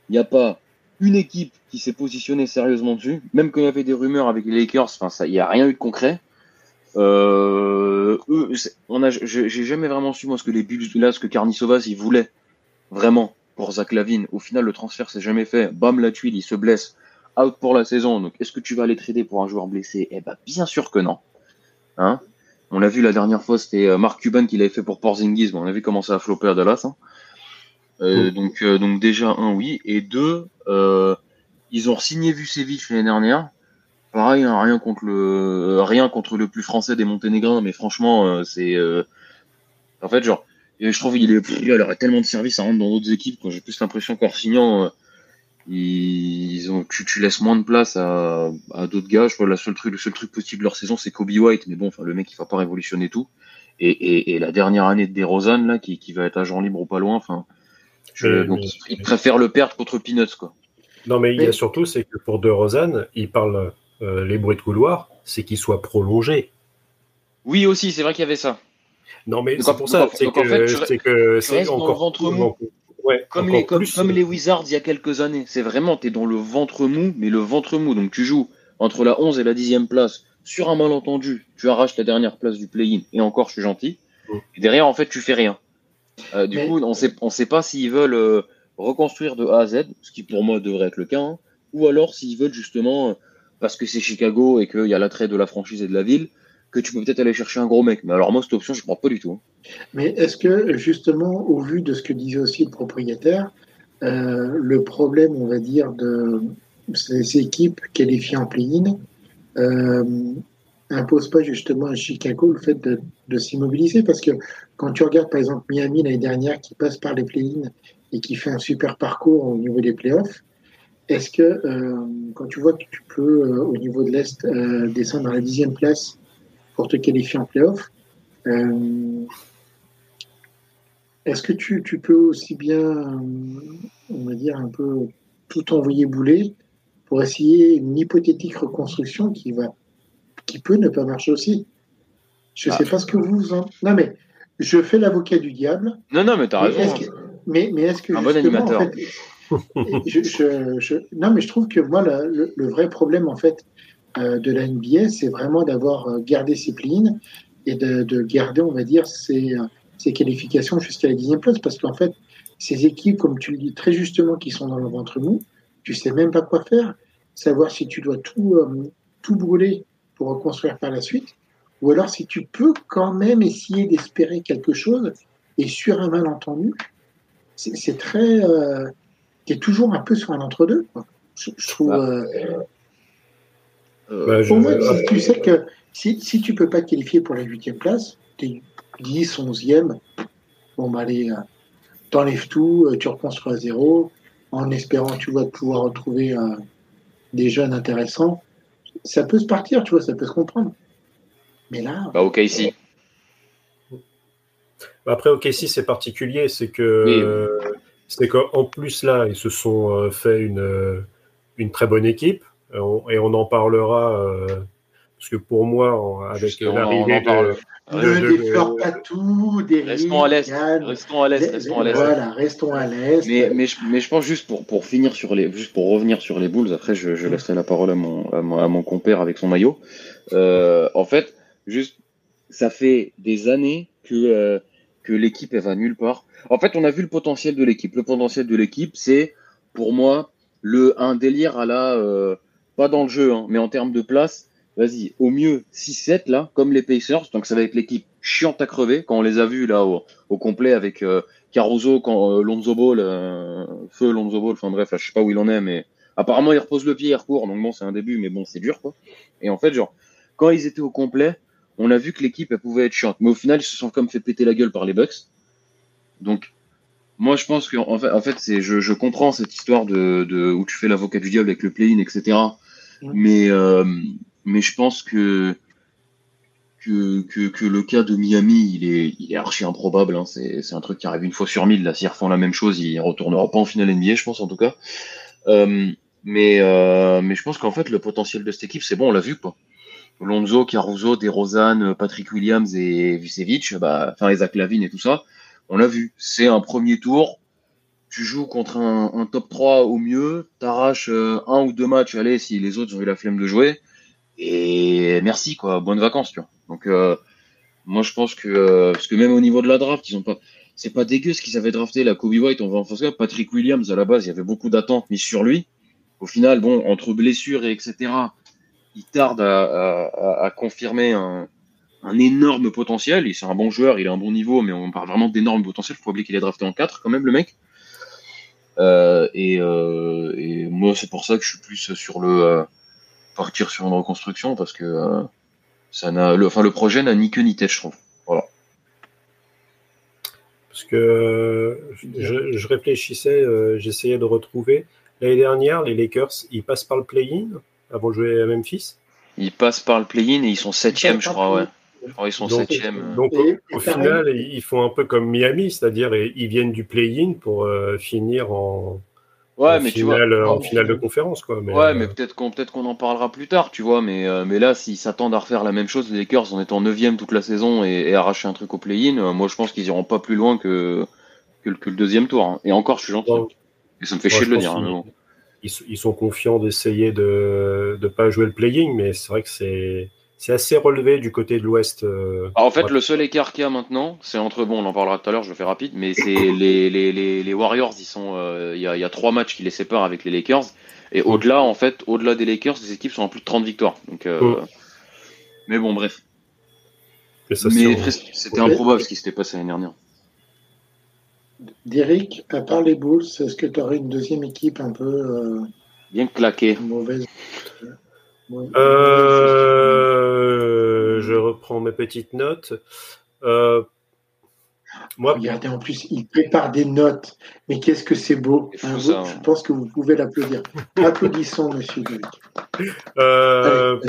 il n'y a pas une équipe qui s'est positionnée sérieusement dessus. Même quand il y avait des rumeurs avec les Lakers, il n'y a rien eu de concret. Euh, on a, j'ai jamais vraiment su moi ce que les Bulls là, ce que Carnissovas il voulait vraiment pour Zach Lavine. Au final, le transfert s'est jamais fait. Bam, la tuile, il se blesse. Out pour la saison. Donc, est-ce que tu vas aller trader pour un joueur blessé? Eh ben, bien sûr que non. Hein? On l'a vu la dernière fois, c'était euh, Mark Cuban qui l'avait fait pour Porzingis. Bon, on a vu comment ça a floppé à Dallas. Hein. Euh, donc, euh, donc déjà un oui et deux, ils ont signé Vucevic l'année dernière. Pareil, hein, rien contre le rien contre le plus français des Monténégrins, mais franchement, c'est en fait genre je trouve qu'il est, il aurait tellement de services à rendre dans d'autres équipes. J'ai plus l'impression qu'en signant, euh, ils ont, tu, tu, laisses moins de place à, à d'autres gars. Je vois la seule truc, le seul truc possible de leur saison, c'est Kobe White. Mais bon, enfin, le mec, il va pas révolutionner tout. Et, et, et la dernière année de DeRozan, là, qui, qui va être agent libre ou pas loin, enfin, je, donc, il préfère le perdre contre Peanuts, quoi. Non, mais, il y a surtout, c'est que pour DeRozan, il parle euh, les bruits de couloir, c'est qu'il soit prolongé. Oui, aussi, c'est vrai qu'il y avait ça. Non, mais c'est pour ça, c'est que c'est encore ventre mou. comme, les, comme, les Wizards il y a quelques années. C'est vraiment, tu es dans le ventre mou, mais le ventre mou. Donc tu joues entre la 11 et la 10e place. Sur un malentendu, tu arraches la dernière place du play-in. Et encore, je suis gentil. Mm. Et derrière, en fait, tu fais rien. Euh, du coup, on sait, on sait pas s'ils veulent euh, reconstruire de A à Z, ce qui pour moi devrait être le cas, hein. ou alors s'ils veulent justement, parce que c'est Chicago et qu'il y a l'attrait de la franchise et de la ville, que tu peux peut-être aller chercher un gros mec. Mais alors moi, cette option, je ne crois pas du tout. Hein. Mais est-ce que, justement, au vu de ce que disait aussi le propriétaire, euh, le problème, on va dire, de ces équipes qualifiées en play-in, euh, impose pas justement à Chicago le fait de, de s'immobiliser Parce que quand tu regardes par exemple Miami l'année dernière qui passe par les play-ins et qui fait un super parcours au niveau des playoffs, est-ce que euh, quand tu vois que tu peux euh, au niveau de l'Est euh, descendre à la dixième place pour te qualifier en playoff, est-ce que tu, tu, peux aussi bien, on va dire, un peu tout envoyer bouler pour essayer une hypothétique reconstruction qui va qui peut ne pas marcher aussi. Je ne sais ah. pas ce que vous en... Non, mais je fais l'avocat du diable. Non, non, mais tu as raison. Hein. Mais, mais est-ce que. Un bon animateur. je, Non, mais je trouve que moi, le, vrai problème, en fait, euh, de la NBA, c'est vraiment d'avoir euh, gardé ses play et de, de, garder, on va dire, ses, ses qualifications jusqu'à la dixième place. Parce qu'en fait, ces équipes, comme tu le dis très justement, qui sont dans le ventre mou, tu sais même pas quoi faire. Savoir si tu dois tout, euh, tout brûler pour reconstruire par la suite, ou alors si tu peux quand même essayer d'espérer quelque chose, et sur un malentendu, c'est très... Euh, tu es toujours un peu sur un entre-deux. Je, trouve... Euh, euh, bah, pour moi, tu sais que si, si tu peux pas te qualifier pour la huitième place, tu es 10, 11e, bon, bah, allez, t'enlèves tout, tu reconstruis à zéro, en espérant, tu vois, pouvoir retrouver des jeunes intéressants ça peut se partir, tu vois, ça peut se comprendre. Mais là. Bah, ok, ici. Bah, après, ok, ici, c'est particulier, c'est que. C'est qu'en plus, là, ils se sont euh, fait une, euh, une très bonne équipe, et on en parlera, euh, parce que pour moi, avec l'arrivée de, ne déflore pas tout, des Restons à l'est. Restons à l'est. Restons à l'est. Voilà, restons à l'est. Mais, mais, je, mais je pense juste pour, pour finir sur les, juste pour revenir sur les Bulls, après je, je laisserai la parole à mon, à mon, à mon compère avec son maillot. Euh, en fait, juste, ça fait des années que, euh, que l'équipe elle va nulle part. En fait, on a vu le potentiel de l'équipe. Le potentiel de l'équipe, c'est pour moi le un délire à la, euh, pas dans le jeu, hein, mais en termes de place vas-y, au mieux 6-7 là, comme les Pacers. Donc ça va être l'équipe chiante à crever quand on les a vus là au, complet avec euh, Caruso, quand, euh, Lonzo Ball, euh, feu Lonzo Ball. Enfin bref, là, je sais pas où il en est, mais apparemment il repose le pied, il recourt. Donc bon, c'est un début, mais bon, c'est dur quoi. Et en fait, genre, quand ils étaient au complet, on a vu que l'équipe elle pouvait être chiante, mais au final ils se sont comme fait péter la gueule par les Bucks. Donc moi, je pense qu'en fait, en fait, c'est, je, je comprends cette histoire de, de où tu fais l'avocat du diable avec le play-in, etc. Mais mais je pense que que, que, le cas de Miami, il est, archi improbable. Hein. C'est un truc qui arrive une fois sur mille. Là, s'ils refont la même chose, il retournera pas en finale NBA, je pense en tout cas. Euh, mais, euh, mais je pense qu'en fait, le potentiel de cette équipe, c'est bon, on l'a vu quoi. Lonzo, Caruso, DeRozan, Patrick Williams et Vucevic, bah, enfin Isaac Lavine et tout ça, on l'a vu. C'est un premier tour. Tu joues contre un, un top 3 au mieux, t'arraches euh, un ou deux matchs, allez, si les autres ont eu la flemme de jouer et merci quoi, bonnes vacances, tu vois. Donc euh, moi je pense que euh, parce que même au niveau de la draft, ils ont pas c'est pas dégueu ce qu'ils avaient drafté la Kobe White, on va en faire Patrick Williams à la base, il y avait beaucoup d'attentes mises sur lui. Au final, bon, entre blessures et etc., il tarde à, à, confirmer un, un, énorme potentiel. Il c'est un bon joueur, il a un bon niveau, mais on parle vraiment d'énorme potentiel. Faut oublier qu'il est drafté en 4 quand même le mec. Euh, et, euh, et, moi c'est pour ça que je suis plus sur le partir sur une reconstruction parce que euh, ça n'a, le, enfin, le projet n'a ni queue ni tête, je trouve. Voilà. Parce que je, réfléchissais, euh, j'essayais de retrouver. L'année dernière, les Lakers, ils passent par le play-in avant de jouer à Memphis Ils passent par le play-in et ils sont septième, je crois, ouais. ils sont septième. Euh. Donc, au, final, ils font un peu comme Miami, c'est-à-dire ils viennent du play-in pour finir en, Ouais, mais tu vois, en finale de conférence, quoi. Mais, ouais, mais euh, peut-être qu'on peut-être qu'on en parlera plus tard, tu vois. Mais euh, mais là, s'ils s'attendent à refaire la même chose, les Lakers en étant 9 toute la saison et, arracher un truc au play-in, euh, moi je pense qu'ils iront pas plus loin que que, le deuxième tour. Hein. Et encore, je suis gentil. et ça me fait chier de le dire. Hein, ils, ils, sont confiants d'essayer de ne pas jouer le play-in, mais c'est vrai que c'est c'est assez relevé du côté de l'Ouest. Euh, ah, en fait, le seul écart qu'il y a maintenant, c'est entre, bon, on en parlera tout à l'heure, je le fais rapide, mais c'est (coughs) les, les, les, les, Warriors, ils sont, euh, il y, a, y, a, trois matchs qui les séparent avec les Lakers, et au-delà, en fait, au-delà des Lakers, les équipes sont en plus de 30 victoires. Donc, euh, Mais bon, bref. Mais c'était improbable ce qui s'était passé l'année dernière. Derek, à part les Bulls, est-ce que tu aurais une deuxième équipe un peu. Bien claquée. Mauvaise? Euh, reprends mes petites notes. Euh, moi, Regardez, en plus, il prépare des notes. Mais qu'est-ce que c'est beau. Hein, je hein. pense que vous pouvez l'applaudir. (laughs) Applaudissons, monsieur euh,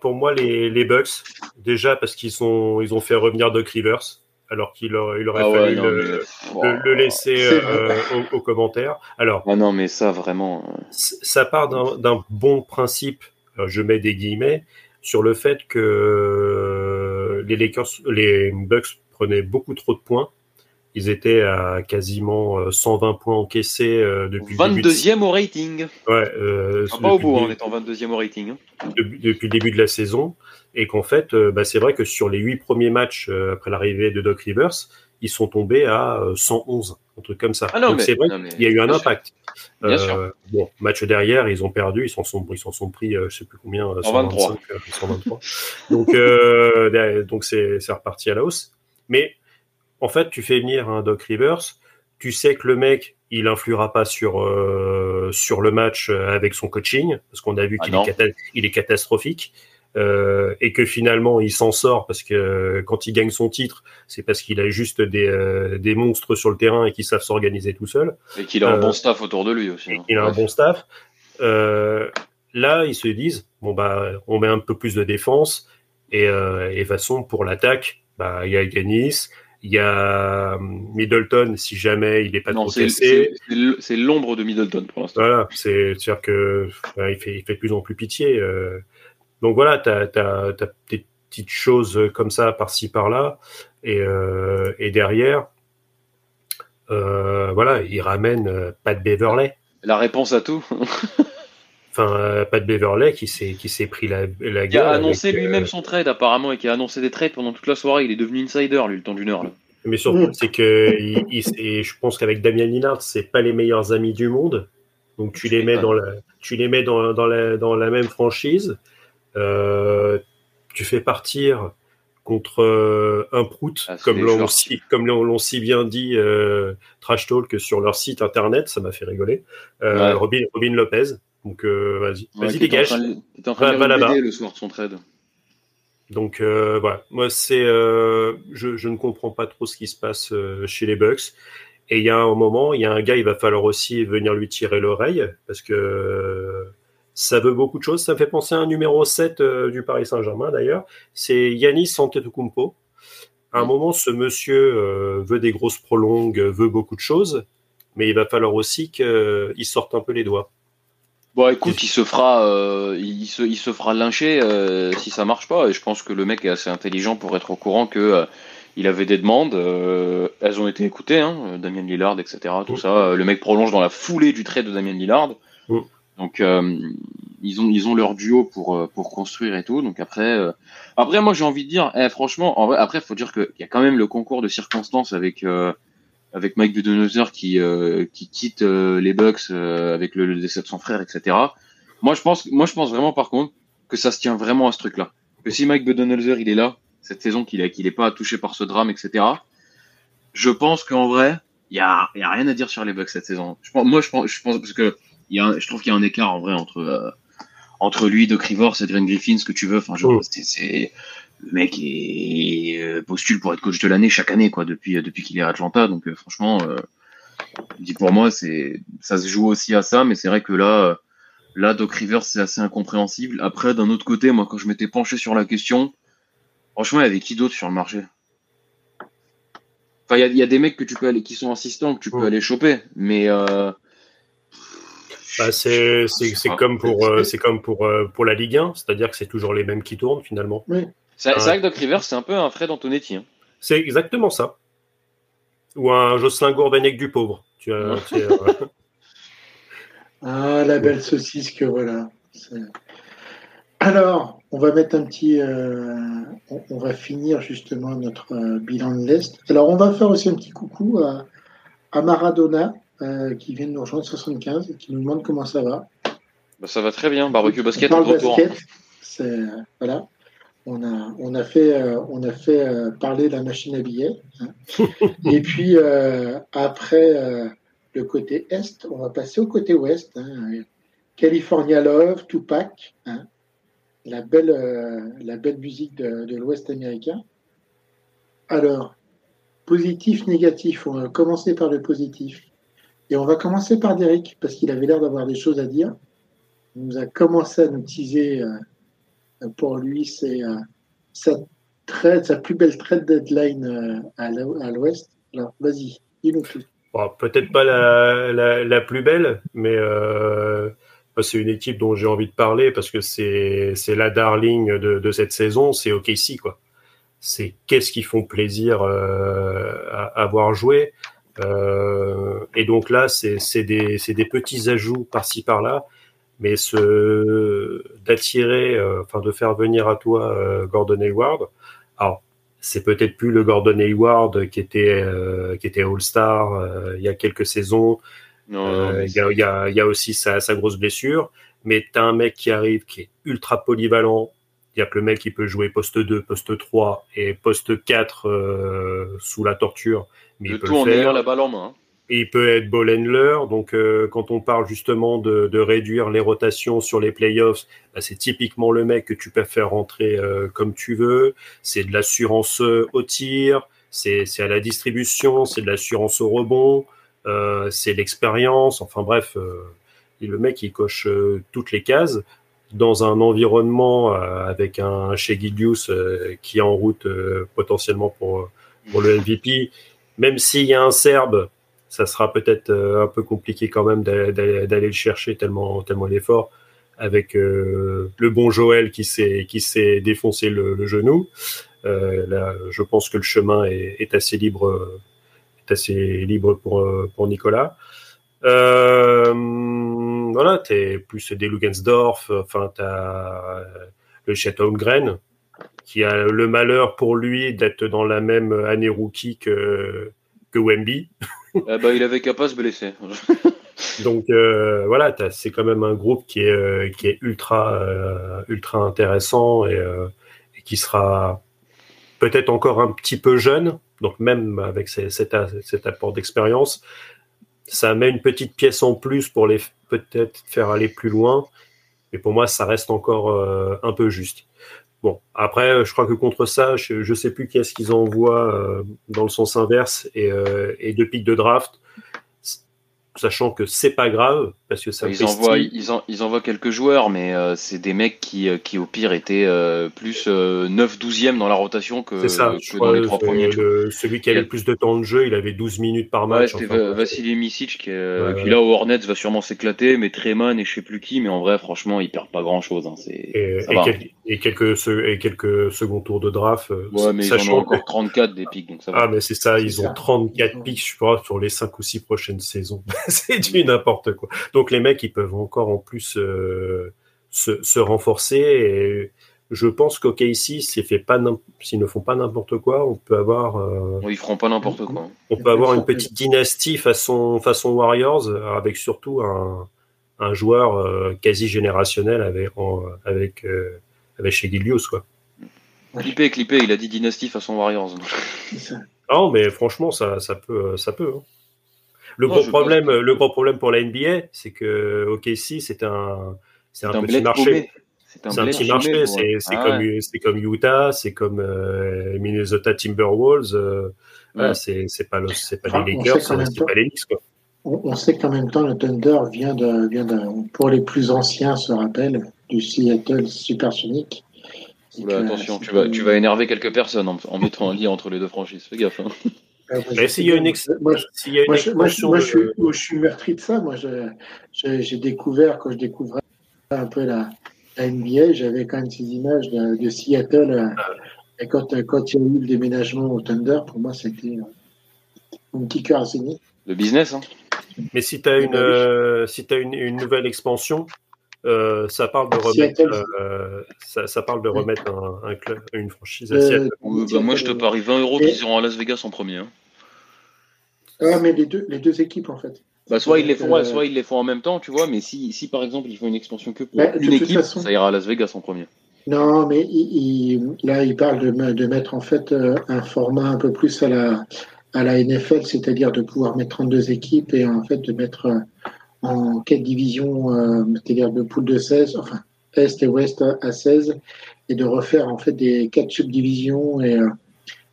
Pour moi, les, les Bucks, déjà parce qu'ils ont, ils ont fait revenir Doc Rivers, alors qu'il aurait, il aurait ah fallu le, laisser euh, aux, commentaires. Alors, ah non, mais ça, vraiment. Euh. Ça part d'un bon principe, je mets des guillemets, sur le fait que les Lakers, les Bucks prenaient beaucoup trop de points. Ils étaient à quasiment 120 euh, points encaissés euh, depuis 22e au rating. Ouais, euh, pas au bout en étant 22e au rating. Hein. Depuis, le début de la saison. Et qu'en fait, bah, c'est vrai que sur les huit premiers matchs après l'arrivée de Doc Rivers, ils sont tombés à 111, un truc comme ça. Ah Donc c'est vrai qu'il y a eu un impact. Bon, match derrière, ils ont perdu, ils s'en sont, ils s'en sont pris, je sais plus combien, 123. 123. donc, (laughs) donc c'est reparti à la hausse. Mais en fait, tu fais venir un Doc Rivers, tu sais que le mec, il influera pas sur euh, sur le match avec son coaching, parce qu'on a vu ah qu'il est, il est catastrophique. Euh, et que finalement il s'en sort parce que quand il gagne son titre, c'est parce qu'il a juste des, euh, des monstres sur le terrain et qui savent s'organiser tout seul. Et qu'il a un bon staff autour de lui aussi. Hein. Il a un bon staff. là, ils se disent bon bah on met un peu plus de défense et, et façon pour l'attaque, bah, il y a Yanis, il y a Middleton si jamais il n'est pas trop cassé. C'est l'ombre de Middleton pour l'instant. Voilà, c'est sûr que il, fait, il fait de plus en plus pitié. Euh. Donc voilà, tu as, des petites choses comme ça par-ci par-là. Et, euh, et derrière, euh, voilà, il ramène Pat Beverley. La réponse à tout. (laughs) Enfin, euh, Pat Beverley qui s'est qui pris la, la gueule. Il a annoncé lui-même euh, son trade apparemment et qui a annoncé des trades pendant toute la soirée. Il est devenu insider lui le temps d'une heure. Là. Mais surtout, c'est que il, je pense qu'avec Damien Lillard, c'est pas les meilleurs amis du monde. Donc tu les mets dans la tu les mets dans, dans la dans la même franchise. Euh, tu fais partir contre euh, un prout, ah, comme l'ont si, bien dit euh, Trash Talk sur leur site internet, ça m'a fait rigoler. Euh, Robin, Robin Lopez. Donc euh, vas-y, vas-y dégage. T'es en train, de va, le soir de son trade. Donc voilà, moi c'est, je, je, ne comprends pas trop ce qui se passe chez les Bucks. Et il y a un moment, il y a un gars, il va falloir aussi venir lui tirer l'oreille parce que ça veut beaucoup de choses. Ça me fait penser à un numéro 7 du Paris Saint-Germain d'ailleurs. C'est Yanis Antetokounmpo. À un moment, ce monsieur veut des grosses prolongues, veut beaucoup de choses, mais il va falloir aussi qu'il sorte un peu les doigts. Bon, écoute, il se fera, euh, il, se, il se fera lyncher euh, si ça marche pas. Et je pense que le mec est assez intelligent pour être au courant que euh, il avait des demandes. elles ont été écoutées, hein, Damien Lillard, etc. Tout ça. Le mec prolonge dans la foulée du trait de Damien Lillard. Donc ils ont, ils ont leur duo pour pour construire et tout. Donc après, après moi j'ai envie de dire, eh, franchement, en vrai, après faut dire qu'il y a quand même le concours de circonstances avec avec Mike Budenholzer qui euh, qui quitte euh, les Bucks euh, avec le, décès de son frère, etc. Moi je pense, moi je pense vraiment par contre que ça se tient vraiment à ce truc-là. Que si Mike Budenholzer il est là cette saison, qu'il est qu'il est pas touché par ce drame, etc. Je pense qu'en vrai il y a, y a rien à dire sur les Bucks cette saison. Je pense, moi je pense, je pense parce que il y a, je trouve qu'il y a un écart en vrai entre entre lui, Doc Rivers et Green Griffin, ce que tu veux. Enfin, je, oh. c'est le mec est, euh, postule pour être coach de l'année chaque année, quoi, depuis, euh, depuis qu'il est à Atlanta. Donc, euh, franchement, dit pour moi, c'est, ça se joue aussi à ça, mais c'est vrai que là, là, Doc Rivers, c'est assez incompréhensible. Après, d'un autre côté, moi, quand je m'étais penché sur la question, franchement, il y avait qui d'autre sur le marché? Enfin, il y, a des mecs que tu peux aller, qui sont assistants, que tu peux aller choper, mais bah, c'est comme pour c'est comme pour pour la Ligue 1, c'est-à-dire que c'est toujours les mêmes qui tournent finalement. Oui. C'est vrai que Doc Rivers, c'est un peu un Fred Antonetti. Hein. C'est exactement ça. Ou un Jocelyn Gourvenec du pauvre. Tu as, (laughs) ah, la belle saucisse que voilà. Alors, on va mettre un petit. Euh, on, va finir justement notre euh, bilan de l'Est. Alors, on va faire aussi un petit coucou à, Maradona, euh, qui vient de nous rejoindre 75 et qui nous demande comment ça va. Bah, ça va très bien. Barbecue basket, on basket. Voilà on a, on a fait, euh, on a fait euh, parler la machine à billets. Hein. (laughs) Et puis euh, après le côté est, on va passer au côté ouest. Hein. California Love, Tupac. Hein. la belle, euh, la belle musique de, de l'Ouest américain. Alors, positif, négatif, on va commencer par le positif. Et on va commencer par Derek, parce qu'il avait l'air d'avoir des choses à dire. Il nous a commencé à nous teaser euh, pour lui c'est euh, sa, plus belle trade deadline euh, à l'Ouest. Alors, vas-y, dis-nous tout. Peut-être pas la, plus belle, mais c'est une équipe dont j'ai envie de parler parce que c'est la darling de, cette saison, c'est OKC quoi. C'est qu'est-ce qu'ils font plaisir à, à, voir jouer. Euh, et donc là, c'est des, des petits ajouts par-ci par-là, mais ce d'attirer, euh, enfin de faire venir à toi euh, Gordon Hayward. Alors c'est peut-être plus le Gordon Hayward qui était euh, qui était All-Star euh, il y a quelques saisons. Euh, il y, a, y, a, y, a, aussi sa, sa grosse blessure, mais tu as un mec qui arrive qui est ultra polyvalent. Il a que le mec qui peut jouer poste 2, poste 3 et poste 4 euh, sous la torture. Mais le il peut tout en faire. ayant la balle en main. Hein. Et il peut être ball handler. Donc, euh, quand on parle justement de, de, réduire les rotations sur les playoffs, bah, c'est typiquement le mec que tu peux faire rentrer euh, comme tu veux. C'est de l'assurance au tir, c'est à la distribution, c'est de l'assurance au rebond. Euh, c'est l'expérience, enfin bref, euh, le mec il coche euh, toutes les cases dans un environnement euh, avec un chez Gidius qui est en route potentiellement pour, pour le MVP. Même s'il y a un Serbe, ça sera peut-être un peu compliqué quand même d'aller le chercher tellement, tellement est avec le bon Joël qui s'est défoncé le, genou. là, je pense que le chemin est, est assez libre assez libre pour, euh, Nicolas. Euh, voilà, t'es plus des Lugensdorf, enfin, t'as le Château Grain, qui a le malheur pour lui d'être dans la même année rookie que, que Wemby. Ah (laughs) bah, il avait qu'à pas se blesser. (laughs) Donc euh, voilà, c'est quand même un groupe qui est, qui est ultra, euh, ultra intéressant et, euh, et, qui sera peut-être encore un petit peu jeune, donc même avec cet, cet apport d'expérience, ça met une petite pièce en plus pour les peut-être faire aller plus loin. Mais pour moi, ça reste encore euh, un peu juste. Bon, après, je crois que contre ça, je ne sais plus qui est-ce qu'ils envoient euh, dans le sens inverse et, euh, et deux pics de draft sachant que c'est pas grave parce que ça ils envoient ils, en, ils, envoient quelques joueurs mais euh, c'est des mecs qui, euh, qui au pire étaient euh, plus 9 12e dans la rotation que, ça, que dans les trois premiers le, celui qui avait le plus de temps de jeu il avait 12 minutes par match ouais, c'était enfin, Vassili Misic qui, qui là au Hornets va sûrement s'éclater mais Treman et je sais plus qui mais en vrai franchement il perd pas grand chose hein, et, et, quel, et, quelques et quelques second tours de draft ouais mais sachant ils ont encore que... 34 des pics donc ça va. ah mais c'est ça ils ont ça. 34 pics je crois sur les 5 ou 6 prochaines saisons (laughs) c'est du n'importe quoi. Donc les mecs, ils peuvent encore en plus euh, se, se, renforcer. Et je pense qu'OKC, s'ils fait pas s'ils ne font pas n'importe quoi, on peut avoir. Euh, ils feront pas n'importe quoi. On peut avoir une petite dynastie façon façon Warriors, avec surtout un, un joueur euh, quasi générationnel avec en, avec euh, avec chez Gilius quoi. Clippé, clippé, il a dit dynastie façon Warriors. non, mais franchement, ça, ça peut, ça peut. Hein. Le gros problème, pense... le gros problème pour la NBA, c'est que OKC, c'est un, c'est un, un, petit marché. C'est un, un, petit marché. C'est ah, comme, ouais. c'est comme Utah, c'est comme euh, Minnesota Timberwolves. Euh, ouais. voilà, c'est c'est pas le, c'est pas enfin, les Lakers, c'est pas les Knicks quoi. On, on sait qu'en même temps, le Thunder vient de, vient de, pour les plus anciens, se rappelle, du Seattle Supersonic. Oula, attention, tu vas, tu vas énerver quelques personnes en, en mettant un lien entre les deux franchises. Fais gaffe. Hein. Mais s'il y a une, ex... moi, y a une moi, moi, je, moi, je, suis, meurtri de ça. Moi, j'ai découvert, quand je découvrais un peu la, la NBA, j'avais quand même ces images de, de Seattle. Et quand, quand il y a eu le déménagement au Thunder, pour moi, c'était mon petit cœur saigné. Le business, hein. Mais si tu as, une, euh, si as une, une nouvelle expansion, euh, ça parle de remettre, euh, ça, ça, parle de remettre un, un club, une franchise à Seattle. Euh, bah, moi, je te parie 20 euros qu'ils iront à Las Vegas en premier. Hein. Ah, mais les deux, les deux équipes, en fait. Bah, soit ils les font, euh... soit ils les font en même temps, tu vois, mais si, si par exemple ils font une expansion que pour bah, une équipe, façon... ça ira à Las Vegas en premier. Non, mais il, il, là, il parle de, de, mettre en fait euh, un format un peu plus à la, à la NFL, c'est-à-dire de pouvoir mettre 32 équipes et en fait de mettre en quelle division, euh, c'est-à-dire de poule de 16, enfin, Est et Ouest à 16 et de refaire en fait des quatre subdivisions et euh,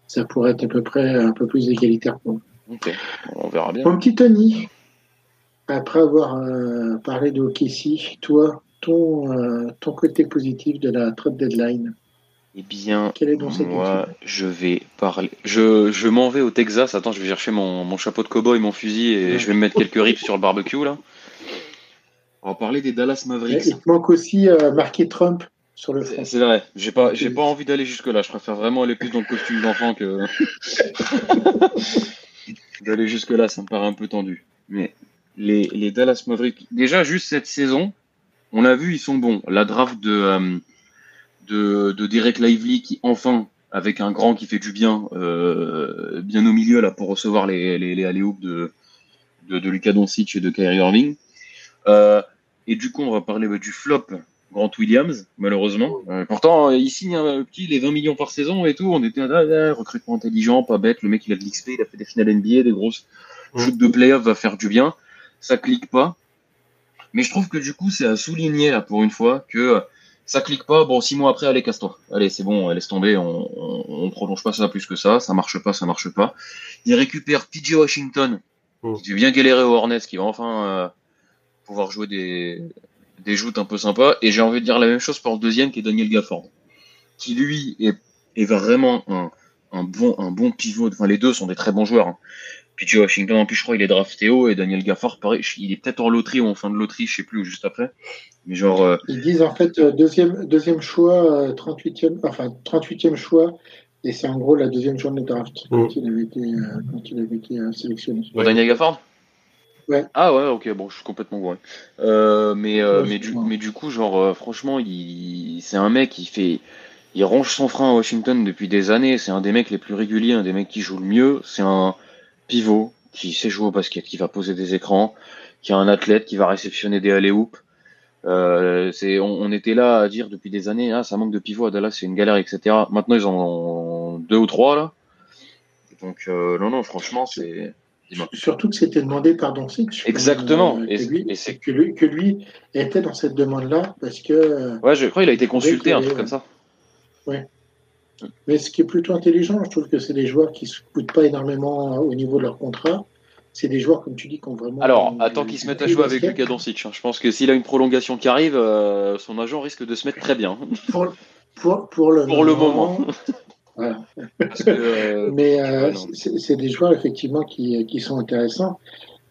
ça pourrait être à peu près un peu plus égalitaire pour Ok, on verra bien. Mon petit Tony, après avoir euh, parlé de OKC, toi, ton, euh, ton côté positif de la trade deadline Eh bien, Quel est donc cette moi, je vais parler. Je, je m'en vais au Texas. Attends, je vais chercher mon, mon chapeau de cow-boy, mon fusil, et Ouais. je vais me mettre quelques rips sur le barbecue, là. On va parler des Dallas Mavericks. Il te manque aussi euh, marqué Trump sur le front. C'est c'est vrai, j'ai pas, j'ai pas envie d'aller jusque-là. Je préfère vraiment aller plus dans le costume d'enfant que. (laughs) d'aller jusque-là, ça me paraît un peu tendu. Mais les, les Dallas Mavericks, déjà, juste cette saison, on l'a vu, ils sont bons. La draft de, euh, de, de Derek Lively qui, enfin, avec un grand qui fait du bien, euh, bien au milieu, là, pour recevoir les, les, les de, de, de Luka Doncic et de Kyrie Irving. Euh, et du coup, on va parler bah, du flop Grant Williams, malheureusement. Euh, pourtant, euh, il signe un petit les 20 millions par saison et tout. On était là, là, recrutement intelligent, pas bête. Le mec, il a de l'XP, il a fait des finales NBA, des grosses Mm. shoots de playoff, va faire du bien. Ça clique pas. Mais je trouve que du coup, c'est à souligner là pour une fois que euh, ça clique pas. Bon, six mois après, allez, casse-toi. Allez, c'est bon, laisse tomber. On, on, on prolonge pas ça plus que ça. Ça marche pas, ça marche pas. Il récupère PJ Washington, Mm. qui a bien galéré au Hornets, qui va enfin euh, pouvoir jouer des, des joutes un peu sympas. Et j'ai envie de dire la même chose pour le deuxième, qui est Daniel Gafford, qui lui est, est vraiment un, un bon, un bon pivot. Enfin, les deux sont des très bons joueurs. Hein. PJ Washington, en plus, je crois, il est drafté haut, et Daniel Gafford, pareil, il est peut-être en loterie ou en fin de loterie, je sais plus, ou juste après. Mais genre, euh, Ils disent en fait euh, deuxième, deuxième choix, euh, 38e, enfin 38e choix, et c'est en gros la deuxième journée de draft quand Mm. il avait été, euh, quand il avait été euh, sélectionné. Daniel Gafford? Ouais. Ah ouais, ok, bon, je suis complètement gouré. Euh, mais, euh, Ouais, mais, du, mais du coup, genre, euh, franchement, il, c'est un mec qui fait. Il ronge son frein à Washington depuis des années. C'est un des mecs les plus réguliers, un des mecs qui joue le mieux. C'est un pivot qui sait jouer au basket, qui va poser des écrans, qui est un athlète, qui va réceptionner des alley-oops. Euh, c'est, on, on était là à dire depuis des années, ah, ça manque de pivot à Dallas, c'est une galère, etc. Maintenant, ils en ont deux ou trois là. Donc, euh, non, non, franchement, c'est. Surtout que c'était demandé par Doncic. Exactement. Euh, Et- que, lui, et c'est- que, lui, que lui était dans cette demande-là parce que. euh, Ouais, je crois qu'il a été consulté, un truc euh, comme ça. Mais ce qui est plutôt intelligent, je trouve que c'est des joueurs qui ne se coûtent pas énormément au niveau de leur contrat. C'est des joueurs, comme tu dis, qui ont vraiment. Alors, attends du- qu'il se du mette à jouer avec. Luka Doncic. hein. Je pense que s'il a une prolongation qui arrive, euh, son agent risque de se mettre très bien. Pour, pour, pour le Pour le moment. (laughs) Parce que, euh, Mais euh, c'est des joueurs effectivement qui, qui sont intéressants.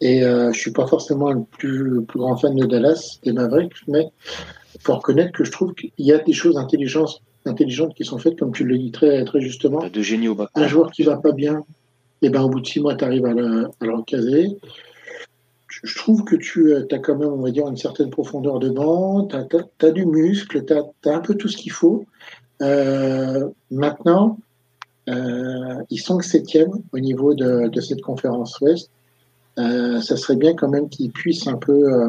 Et euh, je suis pas forcément le plus, le plus grand fan de Dallas, des Mavericks, mais faut reconnaître que je trouve qu'il y a des choses intelligentes, intelligentes qui sont faites, comme tu le dis très, très justement. T'as deux génies au bac. Un joueur qui va pas bien, et ben au bout de six mois, tu arrives à le, à le recaser. Je trouve que tu as quand même, on va dire, une certaine profondeur de banc, tu as, du muscle, tu as, un peu tout ce qu'il faut. Euh, maintenant, euh, ils sont que septième au niveau de, de cette conférence Ouest. Euh, ça serait bien quand même qu'ils puissent un peu euh,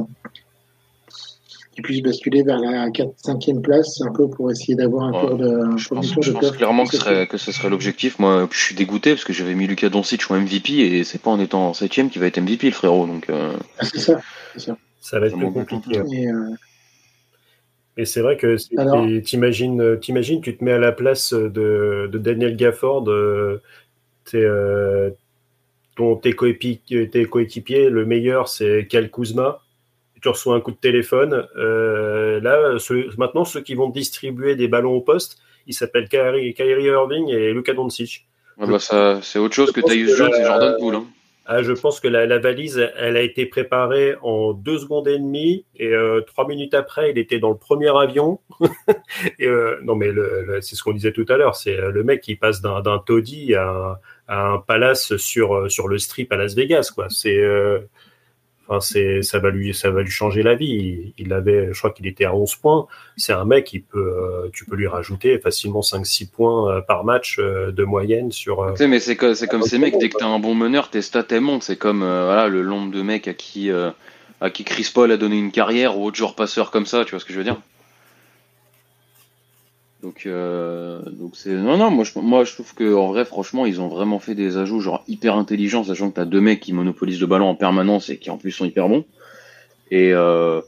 qu'ils puissent basculer vers la 4 5e place un peu pour essayer d'avoir un Ouais, tour de un Je pense, tour je de pense clairement que ce, serait, que ce serait l'objectif. Moi, je suis dégoûté parce que j'avais mis Luka Doncic en MVP et c'est pas en étant en septième qu'il va être MVP, le frérot. Donc, euh, Ah, c'est ça. Ça va être plus compliqué. Et, euh, Et c'est vrai que Alors- t'imagines, euh, t'imagines, tu te mets à la place de, de Daniel Gafford, euh, t'es, euh, ton, tes, coépi- tes coéquipiers, le meilleur c'est Cal Kuzma, tu reçois un coup de téléphone. Euh, là, maintenant, ceux qui vont distribuer des ballons au poste, ils s'appellent Kyrie, Kyrie Irving et Luka Doncic. ouais, bah, ça, c'est autre chose que Je Tyus Jones et Jordan Poole. Hein. Ah, je pense que la, valise, elle a été préparée en deux secondes et demie et euh, trois minutes après, il était dans le premier avion. (laughs) euh, non, mais c'est ce qu'on disait tout à l'heure, c'est euh, le mec qui passe d'un, d'un taudis à, un- palace sur, sur le strip à Las Vegas, quoi. C'est, enfin, c'est, ça va lui, ça va lui changer la vie. Il, il avait, je crois qu'il était à 11 points. C'est un mec qui peut, euh, tu peux lui rajouter facilement 5-6 points euh, par match euh, de moyenne sur. Tu sais, mais c'est comme, c'est comme ces mecs, dès que t'as un bon meneur, tes stats elles montent. C'est comme voilà, le nombre de mecs à qui, à qui Chris Paul a donné une carrière ou autre genre passeur comme ça, tu vois ce que je veux dire? Donc, euh, donc c'est non non moi je moi je trouve que en vrai franchement ils ont vraiment fait des ajouts genre hyper intelligents sachant que t'as deux mecs qui monopolisent le ballon en permanence et qui en plus sont hyper bons et euh,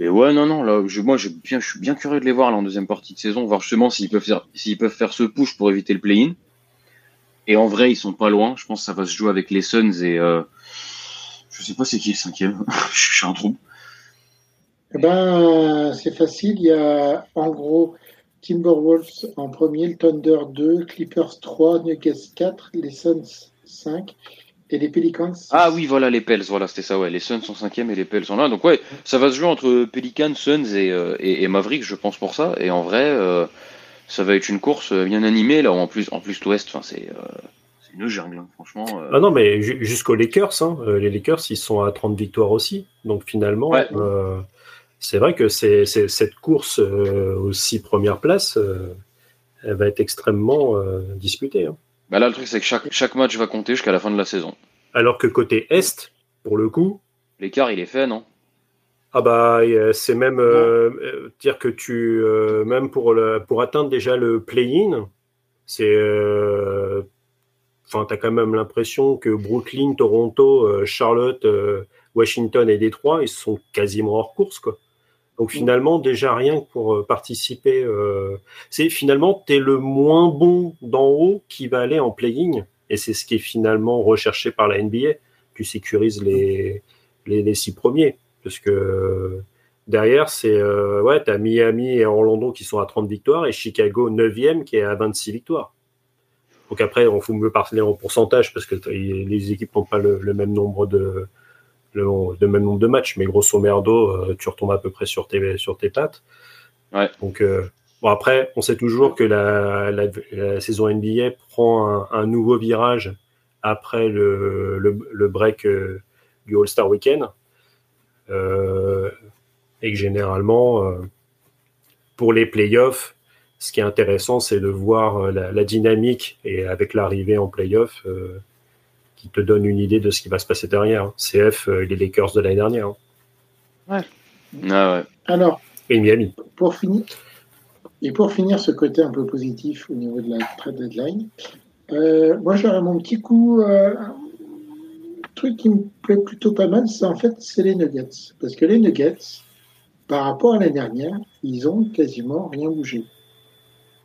Et ouais, non, non, là, je, moi, je, bien, je suis bien curieux de les voir là, en deuxième partie de saison, voir justement s'ils peuvent faire, s'ils peuvent faire ce push pour éviter le play-in. Et en vrai, ils sont pas loin. Je pense que ça va se jouer avec les Suns et euh, je sais pas c'est qui le cinquième. (laughs) je suis un trou. Eh ben, c'est facile. Il y a en gros Timberwolves en premier, le Thunder 2, Clippers 3, Nuggets 4, les Suns 5 et les Pelicans. Ah oui, voilà les Pels, voilà, c'était ça, ouais. Les Suns sont cinquième et les Pels sont là. Donc ouais, ça va se jouer entre Pelicans, Suns et, euh, et, Mavericks, je pense pour ça. Et en vrai, euh, ça va être une course bien animée là. En plus, en plus l'Ouest, enfin c'est euh, une jungle, hein, franchement. Ah non, mais jusqu'aux Lakers, hein. les Lakers, ils sont à 30 victoires aussi. Donc finalement, c'est vrai que c'est, cette course aux six premières places, elle va être extrêmement disputée. Hein. Bah là, le truc, c'est que chaque, chaque match va compter jusqu'à la fin de la saison. Alors que côté Est, pour le coup. L'écart, il est fait, non? Ah bah, c'est même euh, euh, dire que tu. Euh, même pour, pour atteindre déjà le play-in, c'est. Enfin, tu as quand même l'impression que Brooklyn, Toronto, Charlotte, Washington et Détroit, ils sont quasiment hors course, quoi. Donc finalement, déjà rien que pour euh, participer, euh, c'est finalement tu es le moins bon d'en haut qui va aller en playing et c'est ce qui est finalement recherché par la NBA. Tu sécurises les, les, six premiers parce que derrière c'est euh, ouais t'as Miami et Orlando qui sont à 30 victoires et Chicago 9e qui est à 26 victoires. Donc après on faut mieux parler en pourcentage parce que les équipes n'ont pas le même nombre de le, même nombre de matchs, mais grosso merdo, euh, tu retombes à peu près sur tes, sur tes pattes. Ouais. Donc, euh, bon, après, on sait toujours que la, la, saison NBA prend un, nouveau virage après le, le, break euh, du All-Star Weekend. et que généralement, pour les playoffs, ce qui est intéressant, c'est de voir la, la, dynamique et avec l'arrivée en playoffs, qui te donne une idée de ce qui va se passer derrière. CF, euh, les Lakers de l'année dernière. Hein. Ouais. Ah ouais. Alors, et Miami. Pour finir, et pour finir ce côté un peu positif au niveau de la trade deadline, euh, moi j'aurais mon petit coup, euh, un truc qui me plaît plutôt pas mal, c'est en fait c'est les Nuggets. Parce que les Nuggets, par rapport à l'année dernière, ils ont quasiment rien bougé.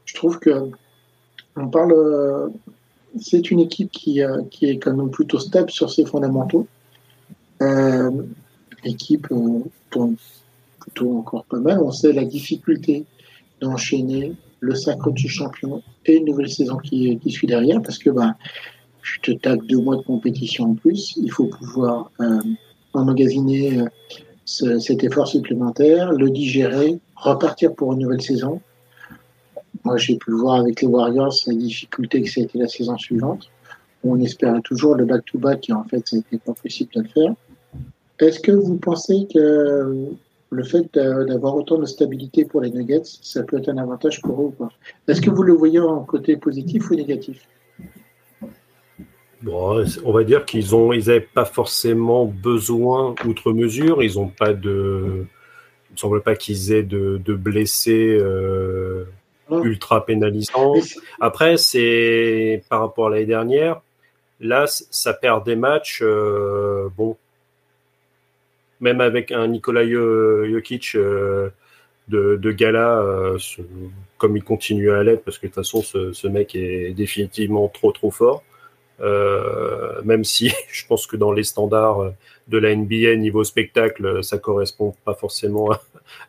Je trouve que on parle c'est une équipe qui, euh, qui, est quand même plutôt stable sur ses fondamentaux. Euh, équipe euh, plutôt encore pas mal. On sait la difficulté d'enchaîner le sacre du champion et une nouvelle saison qui, suit derrière parce que bah, je te tape deux mois de compétition en plus. Il faut pouvoir emmagasiner cet effort supplémentaire, le digérer, repartir pour une nouvelle saison. Moi, j'ai pu voir avec les Warriors la difficulté que ça a été la saison suivante. On espérait toujours le back-to-back et en fait, ça n'était pas possible de le faire. Est-ce que vous pensez que le fait d'avoir autant de stabilité pour les Nuggets, ça peut être un avantage pour eux ou pas? Est-ce que vous le voyez en côté positif ou négatif? Bon, on va dire qu'ils ont, ils n'avaient pas forcément besoin outre mesure. Ils n'ont pas de, il ne semble pas qu'ils aient de, blessés euh, ultra pénalisant. Après, c'est par rapport à l'année dernière, là, ça perd des matchs. Euh, bon, même avec un Nikola Jokic euh, de, gala, euh, comme il continue à l'être, parce que de toute façon, ce, mec est définitivement trop trop fort. même si (laughs) je pense que dans les standards de la NBA niveau spectacle, ça correspond pas forcément à,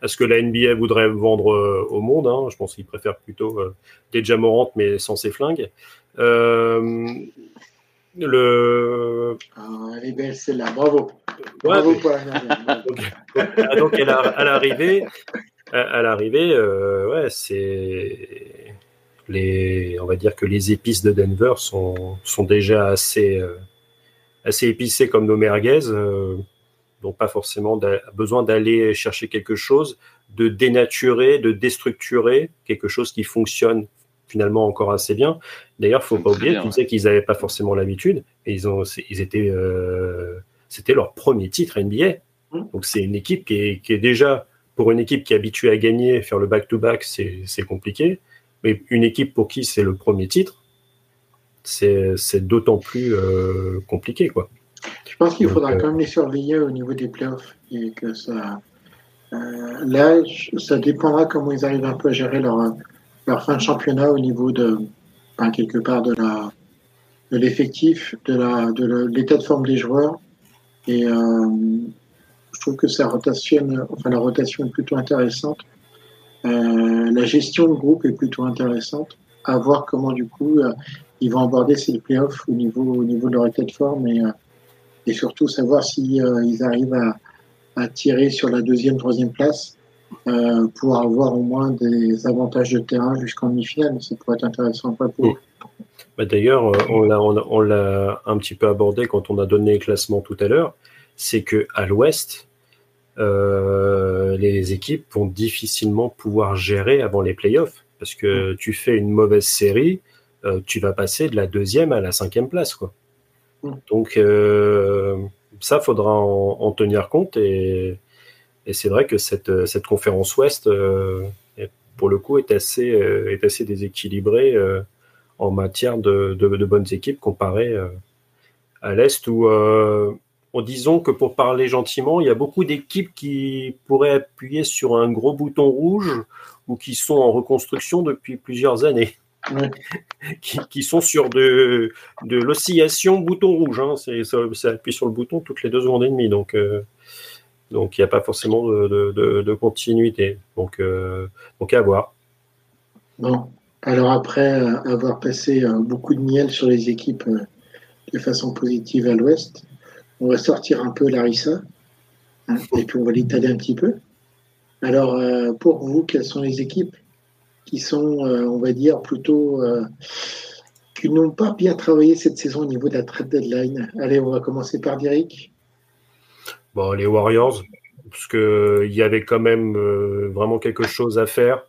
à ce que la NBA voudrait vendre euh, au monde. Hein? Je pense qu'ils préfèrent plutôt euh, des Jamorant, mais sans ses flingues. Euh, le... Ah, elle est belle celle-là, bravo. bravo pour la (laughs) donc, à l'arrivée, à, l'arrivée, ouais, c'est les, on va dire que les épices de Denver sont, sont déjà assez, assez épicées comme nos merguez donc pas forcément besoin d'aller chercher quelque chose, de dénaturer, de déstructurer quelque chose qui fonctionne finalement encore assez bien. D'ailleurs, faut pas oublier, tu qu'ils n'avaient pas forcément l'habitude, et ils ont, ils étaient, euh, c'était leur premier titre NBA. Mmh. Donc c'est une équipe qui est, qui est, déjà pour une équipe qui est habituée à gagner, faire le back-to-back, c'est compliqué. Mais une équipe pour qui c'est le premier titre, c'est d'autant plus euh, compliqué, quoi. Je pense qu'il faudra euh, quand même les surveiller au niveau des playoffs et que ça, là, ça dépendra comment ils arrivent un peu à gérer leur, leur fin de championnat au niveau de, quelque part de la de l'effectif, de la de l'état de forme des joueurs. Et euh, je trouve que ça rotationne, enfin la rotation est plutôt intéressante. Euh, la gestion de groupe est plutôt intéressante. À voir comment du coup euh, ils vont aborder ces playoffs au niveau au niveau de leur état de forme et euh, et surtout savoir si euh, ils arrivent à, à tirer sur la deuxième, troisième place euh, pour avoir au moins des avantages de terrain jusqu'en demi-finale. Ça pourrait être intéressant pour eux. Bah, D'ailleurs, euh, on l'a on, un petit peu abordé quand on a donné les classements tout à l'heure. C'est que à l'Ouest, euh, les équipes vont difficilement pouvoir gérer avant les playoffs parce que tu fais une mauvaise série, euh, tu vas passer de la deuxième à la cinquième place, quoi. Donc euh, ça, faudra en, en tenir compte et, c'est vrai que cette, conférence Ouest, euh, pour le coup, est assez, euh, déséquilibrée en matière de, bonnes équipes comparées euh, à l'Est où, en disons que pour parler gentiment, il y a beaucoup d'équipes qui pourraient appuyer sur un gros bouton rouge ou qui sont en reconstruction depuis plusieurs années. Qui, sont sur de, l'oscillation bouton rouge. Hein. C'est, ça, ça appuie sur le bouton toutes les deux secondes et demie. Donc, euh, donc il n'y a pas forcément de, continuité. Donc, euh, donc à voir. Bon, alors après euh, avoir passé beaucoup de miel sur les équipes de façon positive à l'Ouest, on va sortir un peu Larissa hein, et puis on va l'étaler un petit peu. Alors pour vous, quelles sont les équipes qui sont, euh, on va dire, plutôt euh, qui n'ont pas bien travaillé cette saison au niveau de la trade deadline Allez, on va commencer par Derek. Bon, les Warriors, parce que il y avait quand même euh, vraiment quelque chose à faire.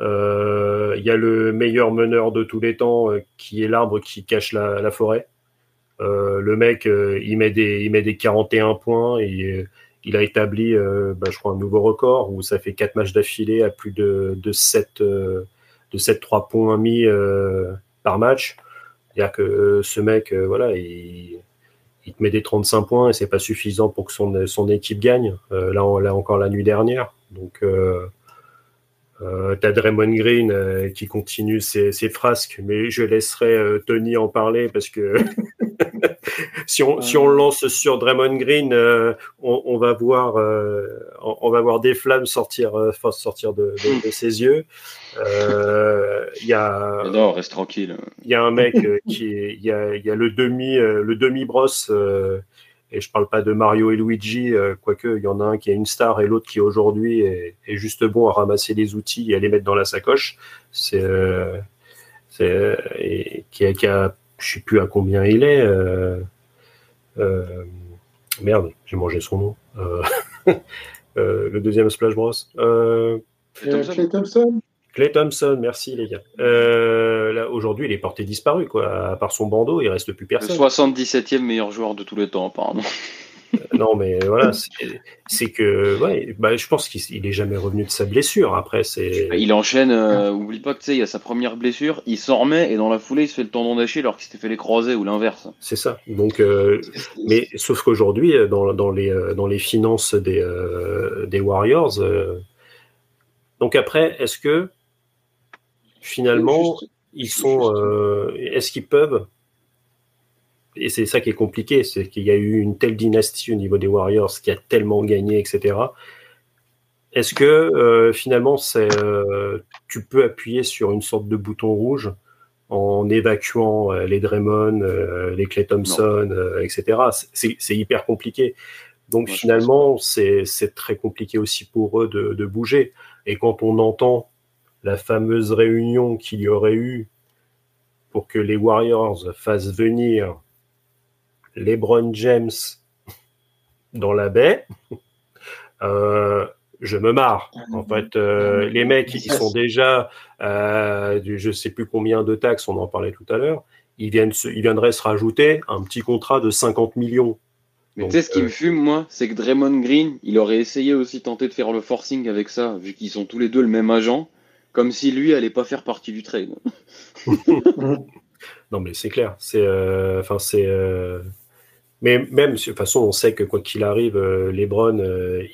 Euh, Il y a le meilleur meneur de tous les temps, euh, qui est l'arbre qui cache la, la forêt. Euh, le mec, euh, il met des, il met des 41 points et euh, il a établi, euh, bah, je crois, un nouveau record où ça fait quatre matchs d'affilée à plus de, de 7, euh, de 7 3 points mis euh, par match. C'est-à-dire que euh, ce mec, voilà, il, il te met des 35 points et c'est pas suffisant pour que son, son équipe gagne. Là, on l'a encore la nuit dernière. Donc, euh, t'as Draymond Green qui continue ses, ses frasques, mais je laisserai Tony en parler parce que (laughs) si, on, si on lance sur Draymond Green, euh, on, on va voir, euh, on, on va voir des flammes sortir, euh, enfin, sortir de, de, de ses yeux. Euh, Il y a, Non, reste tranquille. il y a un mec euh, qui est, il y a, il y a le demi, euh, le demi brosse, euh, et je parle pas de Mario et Luigi, euh, quoique il y en a un qui est une star et l'autre qui aujourd'hui est, est juste bon à ramasser les outils et à les mettre dans la sacoche. C'est, euh, c'est, euh, et qui a, qui a, je sais plus à combien il est. Euh, euh, merde, j'ai mangé son nom. Euh, (laughs) euh, le deuxième Splash Bros. Clay Thompson Clay Thompson, merci les gars. Euh, là, aujourd'hui, il est porté disparu, quoi. À part son bandeau, il reste plus Le personne. 77e meilleur joueur de tous les temps, apparemment. Non, mais voilà, c'est c'est que, ouais, bah, je pense qu'il il est jamais revenu de sa blessure. Après, c'est. Il enchaîne, euh, oublie pas que tu sais, il y a sa première blessure, il s'en remet et dans la foulée, il se fait le tendon d'Achille alors qu'il s'était fait les croisés ou l'inverse. C'est ça. Donc, euh, mais sauf qu'aujourd'hui, dans, dans les euh, dans les finances des euh, des Warriors, euh, donc après, est-ce que finalement Juste- ils sont, euh, est-ce qu'ils peuvent et c'est ça qui est compliqué, c'est qu'il y a eu une telle dynastie au niveau des Warriors qui a tellement gagné, etc. Est-ce que euh, finalement, c'est, euh, tu peux appuyer sur une sorte de bouton rouge en évacuant euh, les Draymond, les Clay Thompson, etc. C'est, hyper compliqué. Donc finalement, c'est, c'est très compliqué aussi pour eux de, de bouger. Et quand on entend la fameuse réunion qu'il y aurait eu pour que les Warriors fassent venir LeBron James dans la baie, (laughs) euh, je me marre. En fait, euh, les mecs, ils sont déjà, euh, du, je sais plus combien de taxes, on en parlait tout à l'heure. Ils viennent, se, ils viendraient se rajouter un petit contrat de 50 millions. Mais tu sais, ce qui euh, me fume, moi, c'est que Draymond Green, il aurait essayé aussi tenter de faire le forcing avec ça, vu qu'ils sont tous les deux le même agent, comme si lui allait pas faire partie du trade. (laughs) (laughs) Non, mais c'est clair. C'est, euh, enfin, c'est, euh, Mais même, de toute façon, on sait que quoi qu'il arrive, Lebron,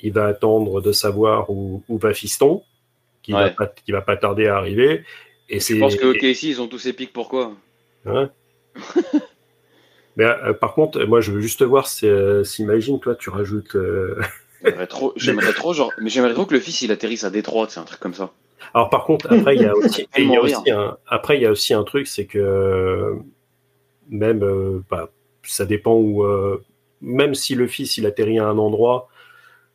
il va attendre de savoir où, va Fiston, qui, va pas, qui va pas tarder à arriver. Et Je pense que OKC, ils ont tous ces pics, pourquoi? Hein? (laughs) Mais par contre, moi, je veux juste voir, s'imagine, toi, tu rajoutes. (laughs) J'aimerais trop, genre, mais j'aimerais trop que le fils il atterrisse à Détroit, c'est un truc comme ça. Alors par contre, après il y a (laughs) aussi, il y a aussi un, après il y a aussi un truc, c'est que même, euh, bah, ça dépend où, euh, même si le fils il atterrit à un endroit,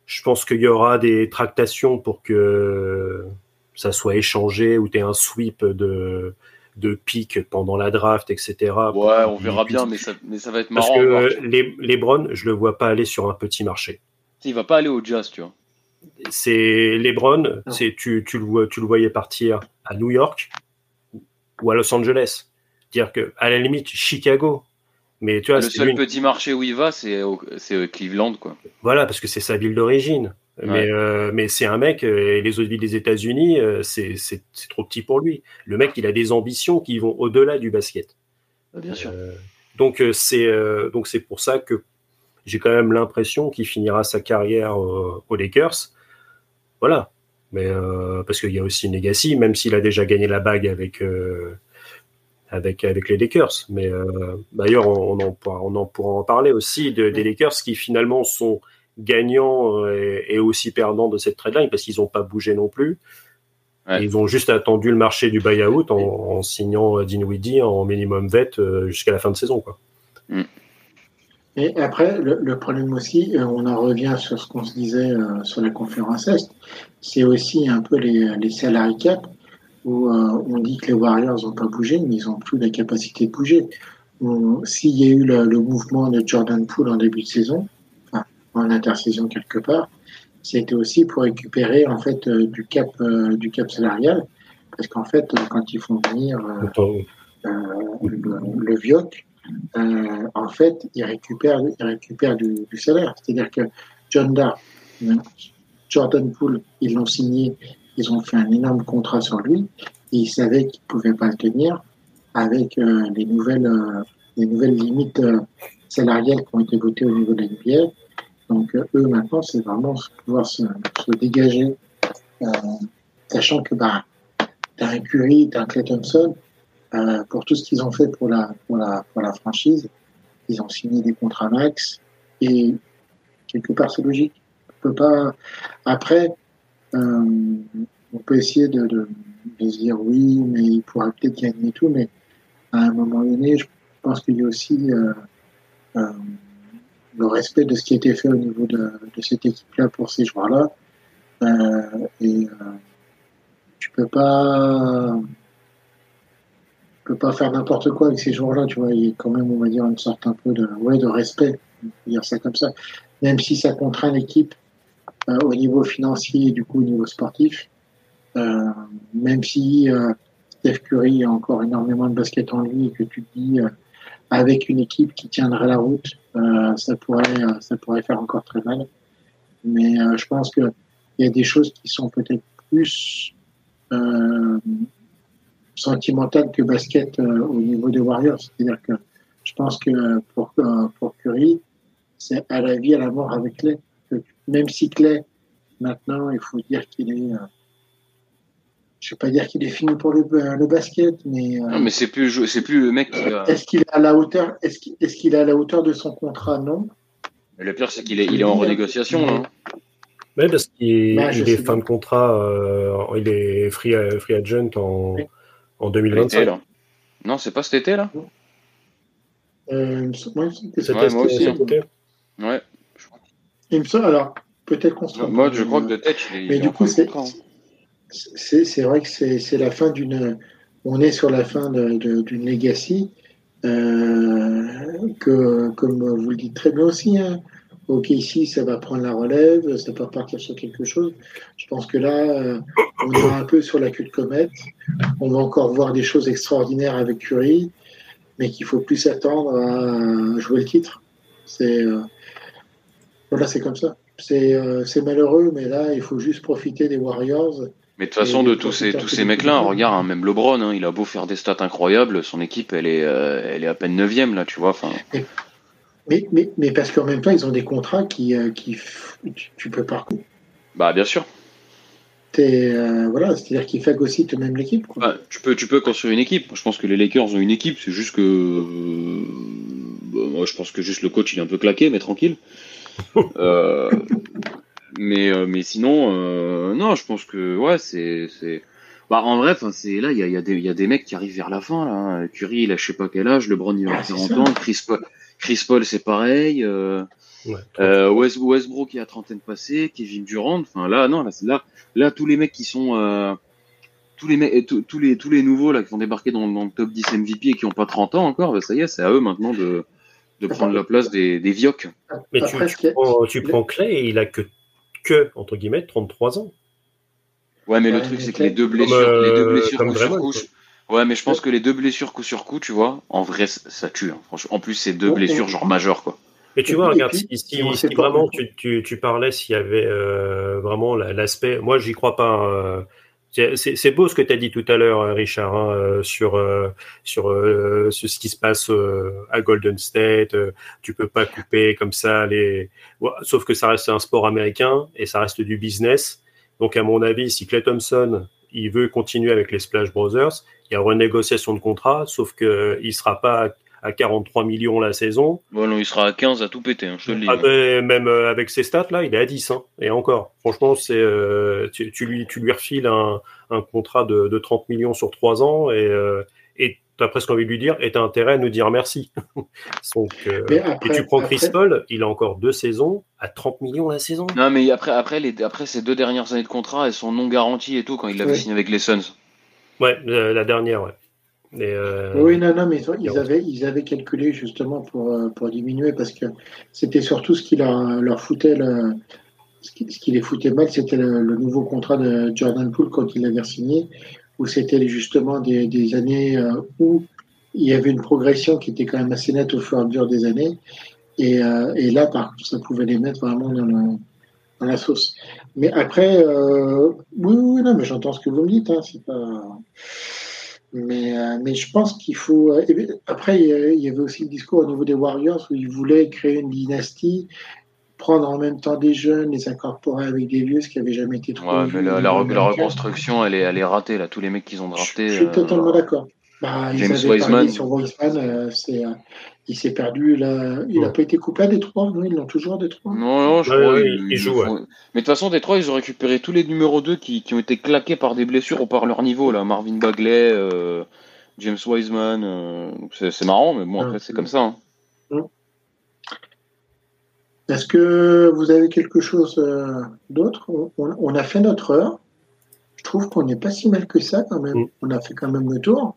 je pense qu'il y aura des tractations pour que ça soit échangé ou tu aies un sweep de de pic pendant la draft, etc. Ouais, on verra bien, mais ça, mais ça va être marrant. Parce que les, les Browns, je le vois pas aller sur un petit marché. Il va pas aller au Jazz, tu vois. C'est LeBron, c'est tu, tu, le, tu le voyais partir à New York ou à Los Angeles. Dire que à la limite Chicago. Mais tu vois, le seul petit marché où il va, c'est Cleveland, quoi. Voilà, parce que c'est sa ville d'origine. Mais, euh, mais c'est un mec, euh, et les autres villes des États-Unis, euh, c'est trop petit pour lui. Le mec, il a des ambitions qui vont au-delà du basket. Bien sûr. donc c'est donc c'est pour ça que j'ai quand même l'impression qu'il finira sa carrière aux Lakers. Voilà. Mais euh, parce qu'il y a aussi Legacy, même s'il a déjà gagné la bague avec euh, avec avec les Lakers. Mais euh, d'ailleurs, on, en pourra, on en pourra en parler aussi de, des Lakers qui finalement sont gagnants et, aussi perdants de cette trade line parce qu'ils n'ont pas bougé non plus. Ils ont juste attendu le marché du buyout en, en signant Dinwiddie en minimum vet jusqu'à la fin de saison. Quoi. Mm. Et après, le, problème aussi, euh, on en revient sur ce qu'on se disait euh, sur la conférence Est, c'est aussi un peu les, les salary cap, où euh, on dit que les Warriors n'ont pas bougé, mais ils n'ont plus la capacité de bouger. S'il y a eu le, mouvement de Jordan Poole en début de saison, enfin, en intersaison quelque part, c'était aussi pour récupérer en fait du cap du cap salarial, parce qu'en fait, quand ils font venir le, le Vioc, euh, en fait, il récupère, il récupère du, salaire. C'est-à-dire que John Dar, Jordan Poole, ils l'ont signé, ils ont fait un énorme contrat sur lui, ils savaient qu'ils ne pouvaient pas le tenir avec euh, les, nouvelles, euh, les nouvelles limites salariales qui ont été votées au niveau de l'NBA. Donc, eux, maintenant, c'est vraiment pouvoir se, dégager, sachant que bah, tu un Curry, tu as un Clay Thompson, euh, pour tout ce qu'ils ont fait pour la, pour la, pour la franchise. Ils ont signé des contrats max et quelque part c'est logique. On peut pas. Après, euh, on peut essayer de, se dire oui, mais il pourra peut-être gagner tout, mais à un moment donné, je pense qu'il y a aussi euh, euh, le respect de ce qui a été fait au niveau de, cette équipe-là pour ces joueurs-là. Et tu peux pas peut pas faire n'importe quoi avec ces joueurs-là, tu vois. Il y a quand même, on va dire, une sorte un peu de, ouais, de respect, dire ça comme ça. Même si ça contraint l'équipe au niveau financier et du coup au niveau sportif. Euh, même si euh, Steph Curry a encore énormément de basket en lui et que tu te dis, euh, avec une équipe qui tiendrait la route, euh, ça pourrait, ça pourrait faire encore très mal. Mais je pense que il y a des choses qui sont peut-être plus sentimental que basket euh, au niveau des Warriors. C'est-à-dire que je pense que pour, euh, pour Curry, c'est à la vie, à la mort avec Clay. Même si Clay, maintenant, il faut dire qu'il est. Euh, je ne vais pas dire qu'il est fini pour le, le basket, mais. non, mais c'est plus, c'est plus le mec qui. Est-ce qu'il est à la hauteur Est-ce qu'il est, est, à la hauteur de son contrat? Non. le pire, c'est qu'il est, il est en renégociation. Hein. Oui, parce qu'il bah, est fin de contrat, euh, il est free, free agent en, en 2025 Non, c'est pas cet été là? Euh, ouais, moi aussi. Hein. Ouais. Il me semble, alors, peut-être qu'on se Moi, je crois que de tête, il est. Mais du coup, hein. c'est vrai que c'est la fin d'une. On est sur la fin d'une legacy. Euh, que, comme vous le dites très bien aussi, hein, ok, ici, ça va prendre la relève, ça peut partir sur quelque chose. Je pense que là, euh, on est un peu sur la queue de comète. On va encore voir des choses extraordinaires avec Curry, mais qu'il faut plus s'attendre à jouer le titre. C'est euh, voilà, c'est comme ça. Euh, c'est malheureux, mais là, il faut juste profiter des Warriors. Mais de toute façon, de tous ces, tous ces mecs-là, regarde, hein, même LeBron, hein, il a beau faire des stats incroyables, son équipe, elle est, elle est à peine neuvième, là, tu vois. Mais, mais, mais parce qu'en même temps, ils ont des contrats qui, euh, qui tu, peux pas. Bah, bien sûr. Euh, voilà, c'est-à-dire qu'ils phagocytent même l'équipe. Bah, tu, peux, tu peux construire une équipe. Je pense que les Lakers ont une équipe. C'est juste que. Euh, bah, moi, je pense que juste le coach, il est un peu claqué, mais tranquille. (laughs) mais, mais sinon, non, je pense que. Ouais, c'est. Bah, en vrai, c'est là, il y a, y, a y a, des mecs qui arrivent vers la fin. Là. Hein. Curry, il a je sais pas quel âge. LeBron, il a 40 ans. Chris Paul, Chris Paul c'est pareil. Euh, euh, Westbrook, il a trentaine passée. Kevin Durant. Enfin, là, non, là, là, là, tous les mecs qui sont. Euh, tous les, mecs, tous, les, tous les nouveaux là, qui vont débarquer dans, dans, le top 10 MVP et qui n'ont pas 30 ans encore, bah, ça y est, c'est à eux maintenant de, de prendre la place des, des Vioques. Mais tu, tu, prends, tu prends Clay et il a que, que, entre guillemets, 33 ans. Ouais, mais le truc, c'est que les deux blessures, les deux blessures coup sur coup. Ouais, mais je pense que les deux blessures coup sur coup, tu vois, en vrai, ça tue. Hein, franchement. En plus, c'est deux blessures genre majeures, quoi. Mais tu vois, regarde, si, si, vraiment tu, tu, tu, parlais s'il y avait euh, vraiment l'aspect. Moi, j'y crois pas. Hein, c'est beau ce que tu as dit tout à l'heure, Richard, hein, euh, sur, euh, sur, ce qui se passe à Golden State. tu peux pas couper comme ça les. Sauf que ça reste un sport américain et ça reste du business. Donc, à mon avis, si Clay Thompson il veut continuer avec les Splash Brothers, il y a renégociation de contrat, sauf qu'il ne sera pas à 43 millions la saison. Bon, non, il sera à 15 à tout péter, hein, je te le dis. Ah, ben, même euh, avec ses stats, là, il est à 10. Hein, et encore, franchement, c'est euh, tu, lui, tu lui refiles un, un contrat de, de, 30 millions sur 3 ans et, euh, et tu as presque envie de lui dire, et tu as intérêt à nous dire merci. (laughs) Donc, euh, et tu prends Chris Paul, il a encore deux saisons à 30 millions la saison. Non, mais après, après, les, après ces deux dernières années de contrat, elles sont non garanties et tout quand il avait signé avec les Suns. Ouais, la dernière, ouais. Euh, oui, non, non, mais ils avaient, ils avaient calculé justement pour, euh, pour diminuer parce que c'était surtout ce qui leur, leur foutait le, ce qui, les foutait mal, c'était le, le, nouveau contrat de Jordan Poole quand il l'avait signé, où c'était justement des, des années euh, où il y avait une progression qui était quand même assez nette au fur et à mesure des années. Et, et là, par contre, ça pouvait les mettre vraiment dans, le, dans la sauce. Mais après, euh, oui, oui, non, mais j'entends ce que vous me dites. Hein, c'est pas. Mais, euh, mais je pense qu'il faut. Après, il y avait aussi le discours au niveau des Warriors où ils voulaient créer une dynastie prendre en même temps des jeunes, les incorporer avec des vieux, ce qui n'avait jamais été trop. Ouais, mais la, la, reconstruction, elle est, elle est ratée, là. Tous les mecs qu'ils ont draftés. Je, suis totalement euh, d'accord. Bah, James Wiseman. Sur Wiseman, euh, euh, il s'est perdu. Là. Il n'a pas été coupé à Détroit, non Ils l'ont toujours à Détroit? Non, non, je crois. Mais de toute façon, Détroit, ils ont récupéré tous les numéros 2 qui, qui, ont été claqués par des blessures ou par leur niveau. Là. Marvin Bagley, James Wiseman. c'est, marrant, mais bon, après, c'est comme ça. Hein. Est-ce que vous avez quelque chose euh, d'autre? On, a fait notre heure. Je trouve qu'on n'est pas si mal que ça quand même. Mm. On a fait quand même le tour.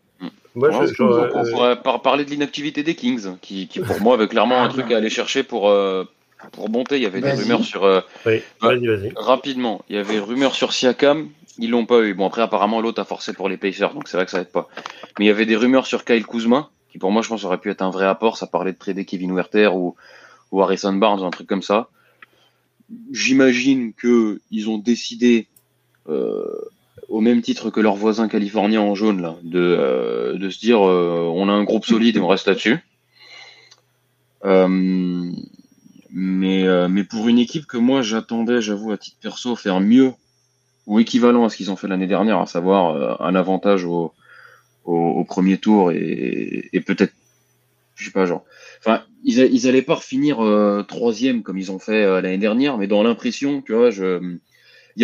On pourrait parler de l'inactivité des Kings, qui, pour moi avait clairement un ah, truc à aller chercher pour, euh, pour monter. Il y avait des rumeurs sur. Euh, oui, vas-y, vas-y. Rapidement, il y avait rumeurs sur Siakam. Ils l'ont pas eu. Bon, après, apparemment, l'autre a forcé pour les Pacers, donc c'est vrai que ça aide pas. Mais il y avait des rumeurs sur Kyle Kuzma, qui pour moi, je pense, aurait pu être un vrai apport. Ça parlait de trader Kevin Werther ou ou Harrison Barnes, un truc comme ça. J'imagine que ils ont décidé, euh, au même titre que leurs voisins californiens en jaune, là, de, euh, de se dire euh, on a un groupe solide et on reste là-dessus. mais, mais pour une équipe que moi j'attendais, j'avoue, à titre perso, faire mieux ou équivalent à ce qu'ils ont fait l'année dernière, à savoir un avantage au, au, premier tour et, peut-être, je sais pas, genre, enfin, ils, ils allaient pas finir euh, troisième comme ils ont fait euh, l'année dernière, mais dans l'impression, tu vois, je,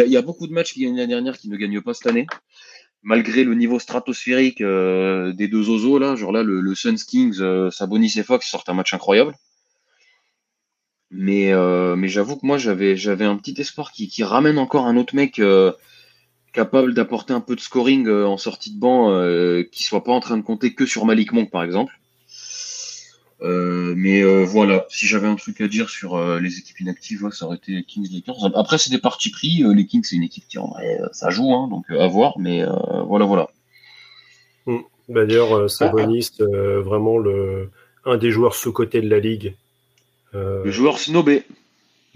il y a, beaucoup de matchs qui gagnent l'année dernière qui ne gagnent pas cette année, malgré le niveau stratosphérique euh, des deux osos là, genre là le, le Suns Kings, Sabonis et Fox sortent un match incroyable. Mais, mais j'avoue que moi j'avais j'avais un petit espoir qui, qui ramène encore un autre mec capable d'apporter un peu de scoring en sortie de banc, qui soit pas en train de compter que sur Malik Monk par exemple. Euh, mais euh, voilà, si j'avais un truc à dire sur euh, les équipes inactives, ça aurait été Kings Lakers. Après, c'est des parties pris. les Kings, c'est une équipe qui en vrai, ça joue, hein, donc à voir. Mais voilà, voilà. Hmm. Bah, d'ailleurs, Sabonis, vraiment le un des joueurs sous-côté de la ligue. le joueur snobé.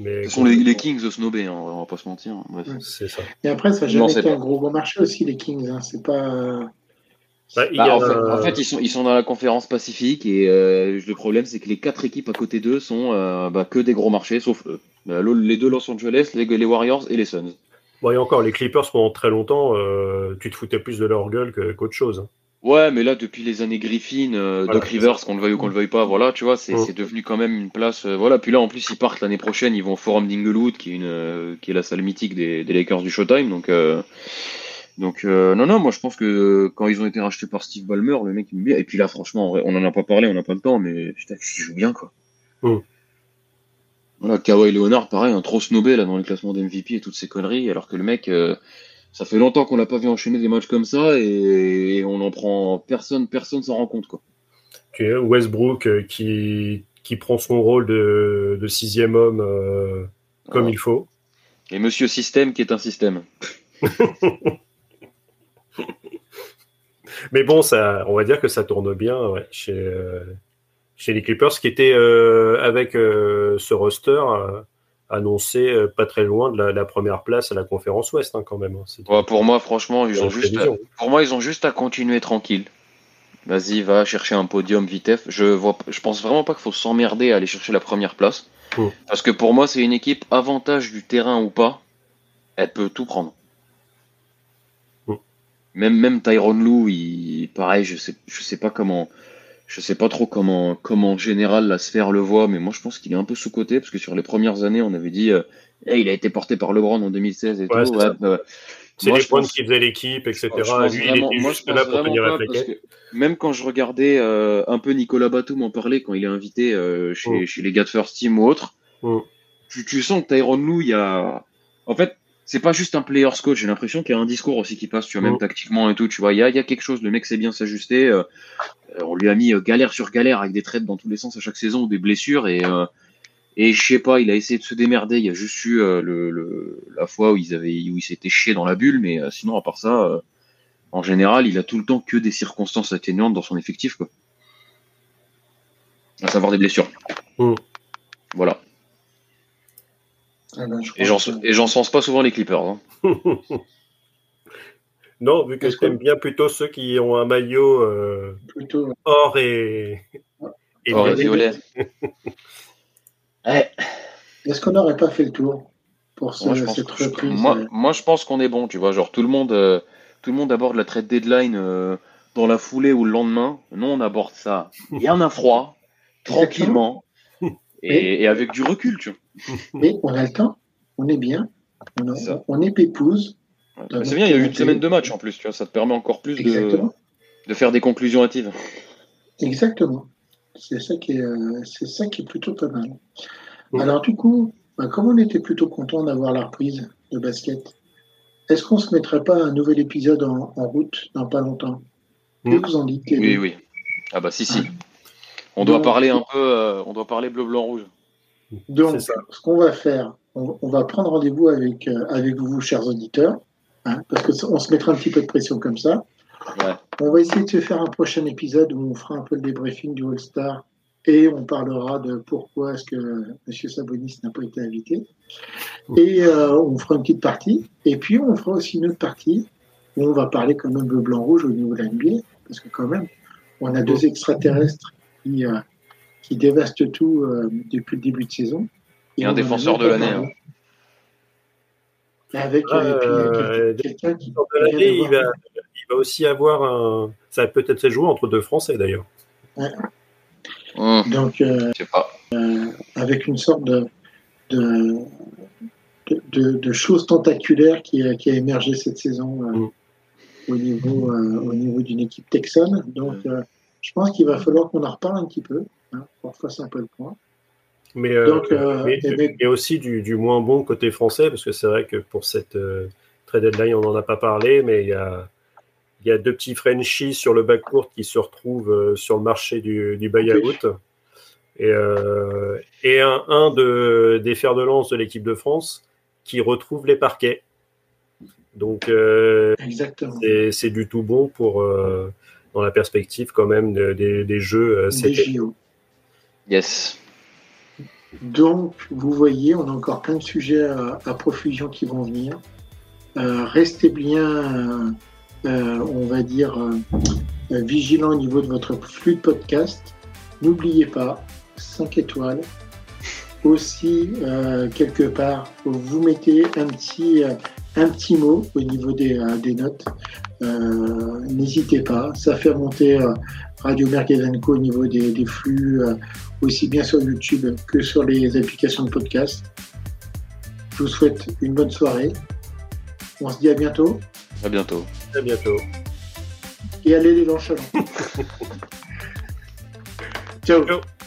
Mais Ce sont les, les, Kings snobés, hein, on va pas se mentir. C'est ça. Et après, ça n'a jamais été un gros bon marché aussi, les Kings. Hein. C'est pas. Bah, bah, en, fait, ils, sont, ils sont dans la conférence Pacifique et euh, le problème c'est que les quatre équipes à côté d'eux sont euh, bah, que des gros marchés, sauf eux. les deux Los Angeles, les, les, Warriors et les Suns. Bon, et encore, les Clippers pendant très longtemps, tu te foutais plus de leur gueule qu'autre chose. Hein. Ouais, mais là, depuis les années Griffin, euh, Doc Rivers, qu'on le veuille ou qu'on le veuille pas, voilà, tu vois, c'est mm. devenu quand même une place. Euh, voilà, puis là, en plus, ils partent l'année prochaine, ils vont au Forum d'Inglewood, qui est une, euh, qui est la salle mythique des, des Lakers du Showtime, donc. Donc non, non, moi je pense que quand ils ont été rachetés par Steve Ballmer, le mec il me bien. Et puis là, franchement, on en a pas parlé, on n'a pas le temps, mais putain, il joue bien quoi. Mm. Voilà, Kawhi Leonard, pareil, un trop snobé là dans les classements d'MVP et toutes ces conneries, alors que le mec, ça fait longtemps qu'on n'a pas vu enchaîner des matchs comme ça et, on en prend personne, personne s'en rend compte quoi. Westbrook euh, qui, qui prend son rôle de, sixième homme euh, comme il faut. Et Monsieur Système qui est un système. (laughs) Mais bon, ça, on va dire que ça tourne bien chez, euh, chez les Clippers, qui étaient avec ce roster annoncé euh, pas très loin de la, première place à la conférence Ouest hein, quand même. Hein. pour moi, franchement, ils ont juste à, pour moi, ils ont juste à continuer tranquille. Vas-y, va chercher un podium vitef. Je vois, je pense vraiment pas qu'il faut s'emmerder à aller chercher la première place. Hmm. Parce que pour moi, c'est une équipe avantage du terrain ou pas. Elle peut tout prendre. Même, même Tyrone Lou, il, pareil, je sais, je sais pas comment, je sais pas trop comment, comment en général la sphère le voit, mais moi je pense qu'il est un peu sous-côté, parce que sur les premières années, on avait dit, euh, il a été porté par LeBron en 2016 et tout. c'est les points qui faisaient l'équipe, etc. Lui, il était juste là pour tenir la Même quand je regardais euh, un peu Nicolas Batum en parler quand il est invité euh, chez, mm. chez, les gars de First Team ou autre, mm. tu, tu, sens que Tyron Lou, il y a. En fait, c'est pas juste un player's coach. J'ai l'impression qu'il y a un discours aussi qui passe, tu vois, même mm. tactiquement et tout. Tu vois, il y a, y a, quelque chose. Le mec sait bien s'ajuster. Euh, on lui a mis euh, galère sur galère avec des traites dans tous les sens à chaque saison ou des blessures et euh, et je sais pas, il a essayé de se démerder. Il y a juste eu le, la fois où ils avaient où il s'était chié dans la bulle, mais sinon à part ça, en général, il a tout le temps que des circonstances atténuantes dans son effectif, quoi. À savoir des blessures. Mm. Voilà. Ah ben, et j'en sens pas souvent les Clippers. Hein. (laughs) Non, vu que tu aimes bien plutôt ceux qui ont un maillot euh, or et, or et violet. (laughs) Est-ce qu'on n'aurait pas fait le tour pour cette reprise euh moi, je pense qu'on est bon, tu vois. Genre, tout le monde, euh, tout le monde aborde la trade deadline dans la foulée ou le lendemain. Non, on aborde ça bien à froid, (laughs) tranquillement et, avec du recul, tu vois. Mais on a le temps, on est bien, on, on est pépouse c'est bien, il y a eu une semaine de match en plus, tu vois, ça te permet encore plus de, de, faire des conclusions hâtives. Exactement. C'est ça, qui est, euh, c'est ça qui est plutôt pas mal. Alors du coup, bah, comme on était plutôt content d'avoir la reprise de basket, est-ce qu'on se mettrait pas un nouvel épisode en, route dans pas longtemps? Que hmm. vous en dites Oui, oui. Ah bah si, si. Ah. On doit parler un peu, euh, on doit parler bleu, blanc, rouge. Donc, ce qu'on va faire, on, va prendre rendez-vous avec, euh, avec vous, chers auditeurs, Hein, parce qu'on se mettra un petit peu de pression comme ça. On va essayer de se faire un prochain épisode où on fera un peu le débriefing du All-Star et on parlera de pourquoi est-ce que M. Sabonis n'a pas été invité. Et euh, on fera une petite partie. Et puis on fera aussi une autre partie où on va parler quand même de blanc-rouge au niveau de la NBA, parce que quand même, on a deux extraterrestres qui, euh, qui dévastent tout euh, depuis le début de saison. Et, un défenseur de l'année. Hein. Avec euh, quelqu'un qui. il, va, il va aussi avoir un. Ça va peut-être se jouer entre deux Français d'ailleurs. Ouais. Mmh. Donc, euh, euh, avec une sorte de, de, de, de chose tentaculaire qui a, qui a, émergé cette saison euh, mmh. au niveau, euh, au niveau d'une équipe texane. Donc, je pense qu'il va falloir qu'on en reparle un petit peu, pour faire un peu le point. Mais, euh, euh, aussi du, moins bon côté français, parce que c'est vrai que pour cette euh, trade deadline, on n'en a pas parlé, mais il y a, il y a deux petits Frenchies sur le backcourt qui se retrouvent sur le marché du, du buyout. Et, et un, un de, des fers de lance de l'équipe de France qui retrouve les parquets. Donc, c'est du tout bon pour, dans la perspective quand même des, des jeux. Des JO. Yes. Donc, vous voyez, on a encore plein de sujets à, profusion qui vont venir. Euh, restez bien, euh, on va dire, vigilant au niveau de votre flux de podcast. N'oubliez pas, 5 étoiles. Aussi, quelque part, vous mettez un petit, un petit mot au niveau des, des notes. N'hésitez pas, ça fait monter Radio Merguez au niveau des, des flux, aussi bien sur YouTube que sur les applications de podcast. Je vous souhaite une bonne soirée. On se dit à bientôt. À bientôt. À bientôt. Et allez les (laughs) Ciao. Ciao. Ciao.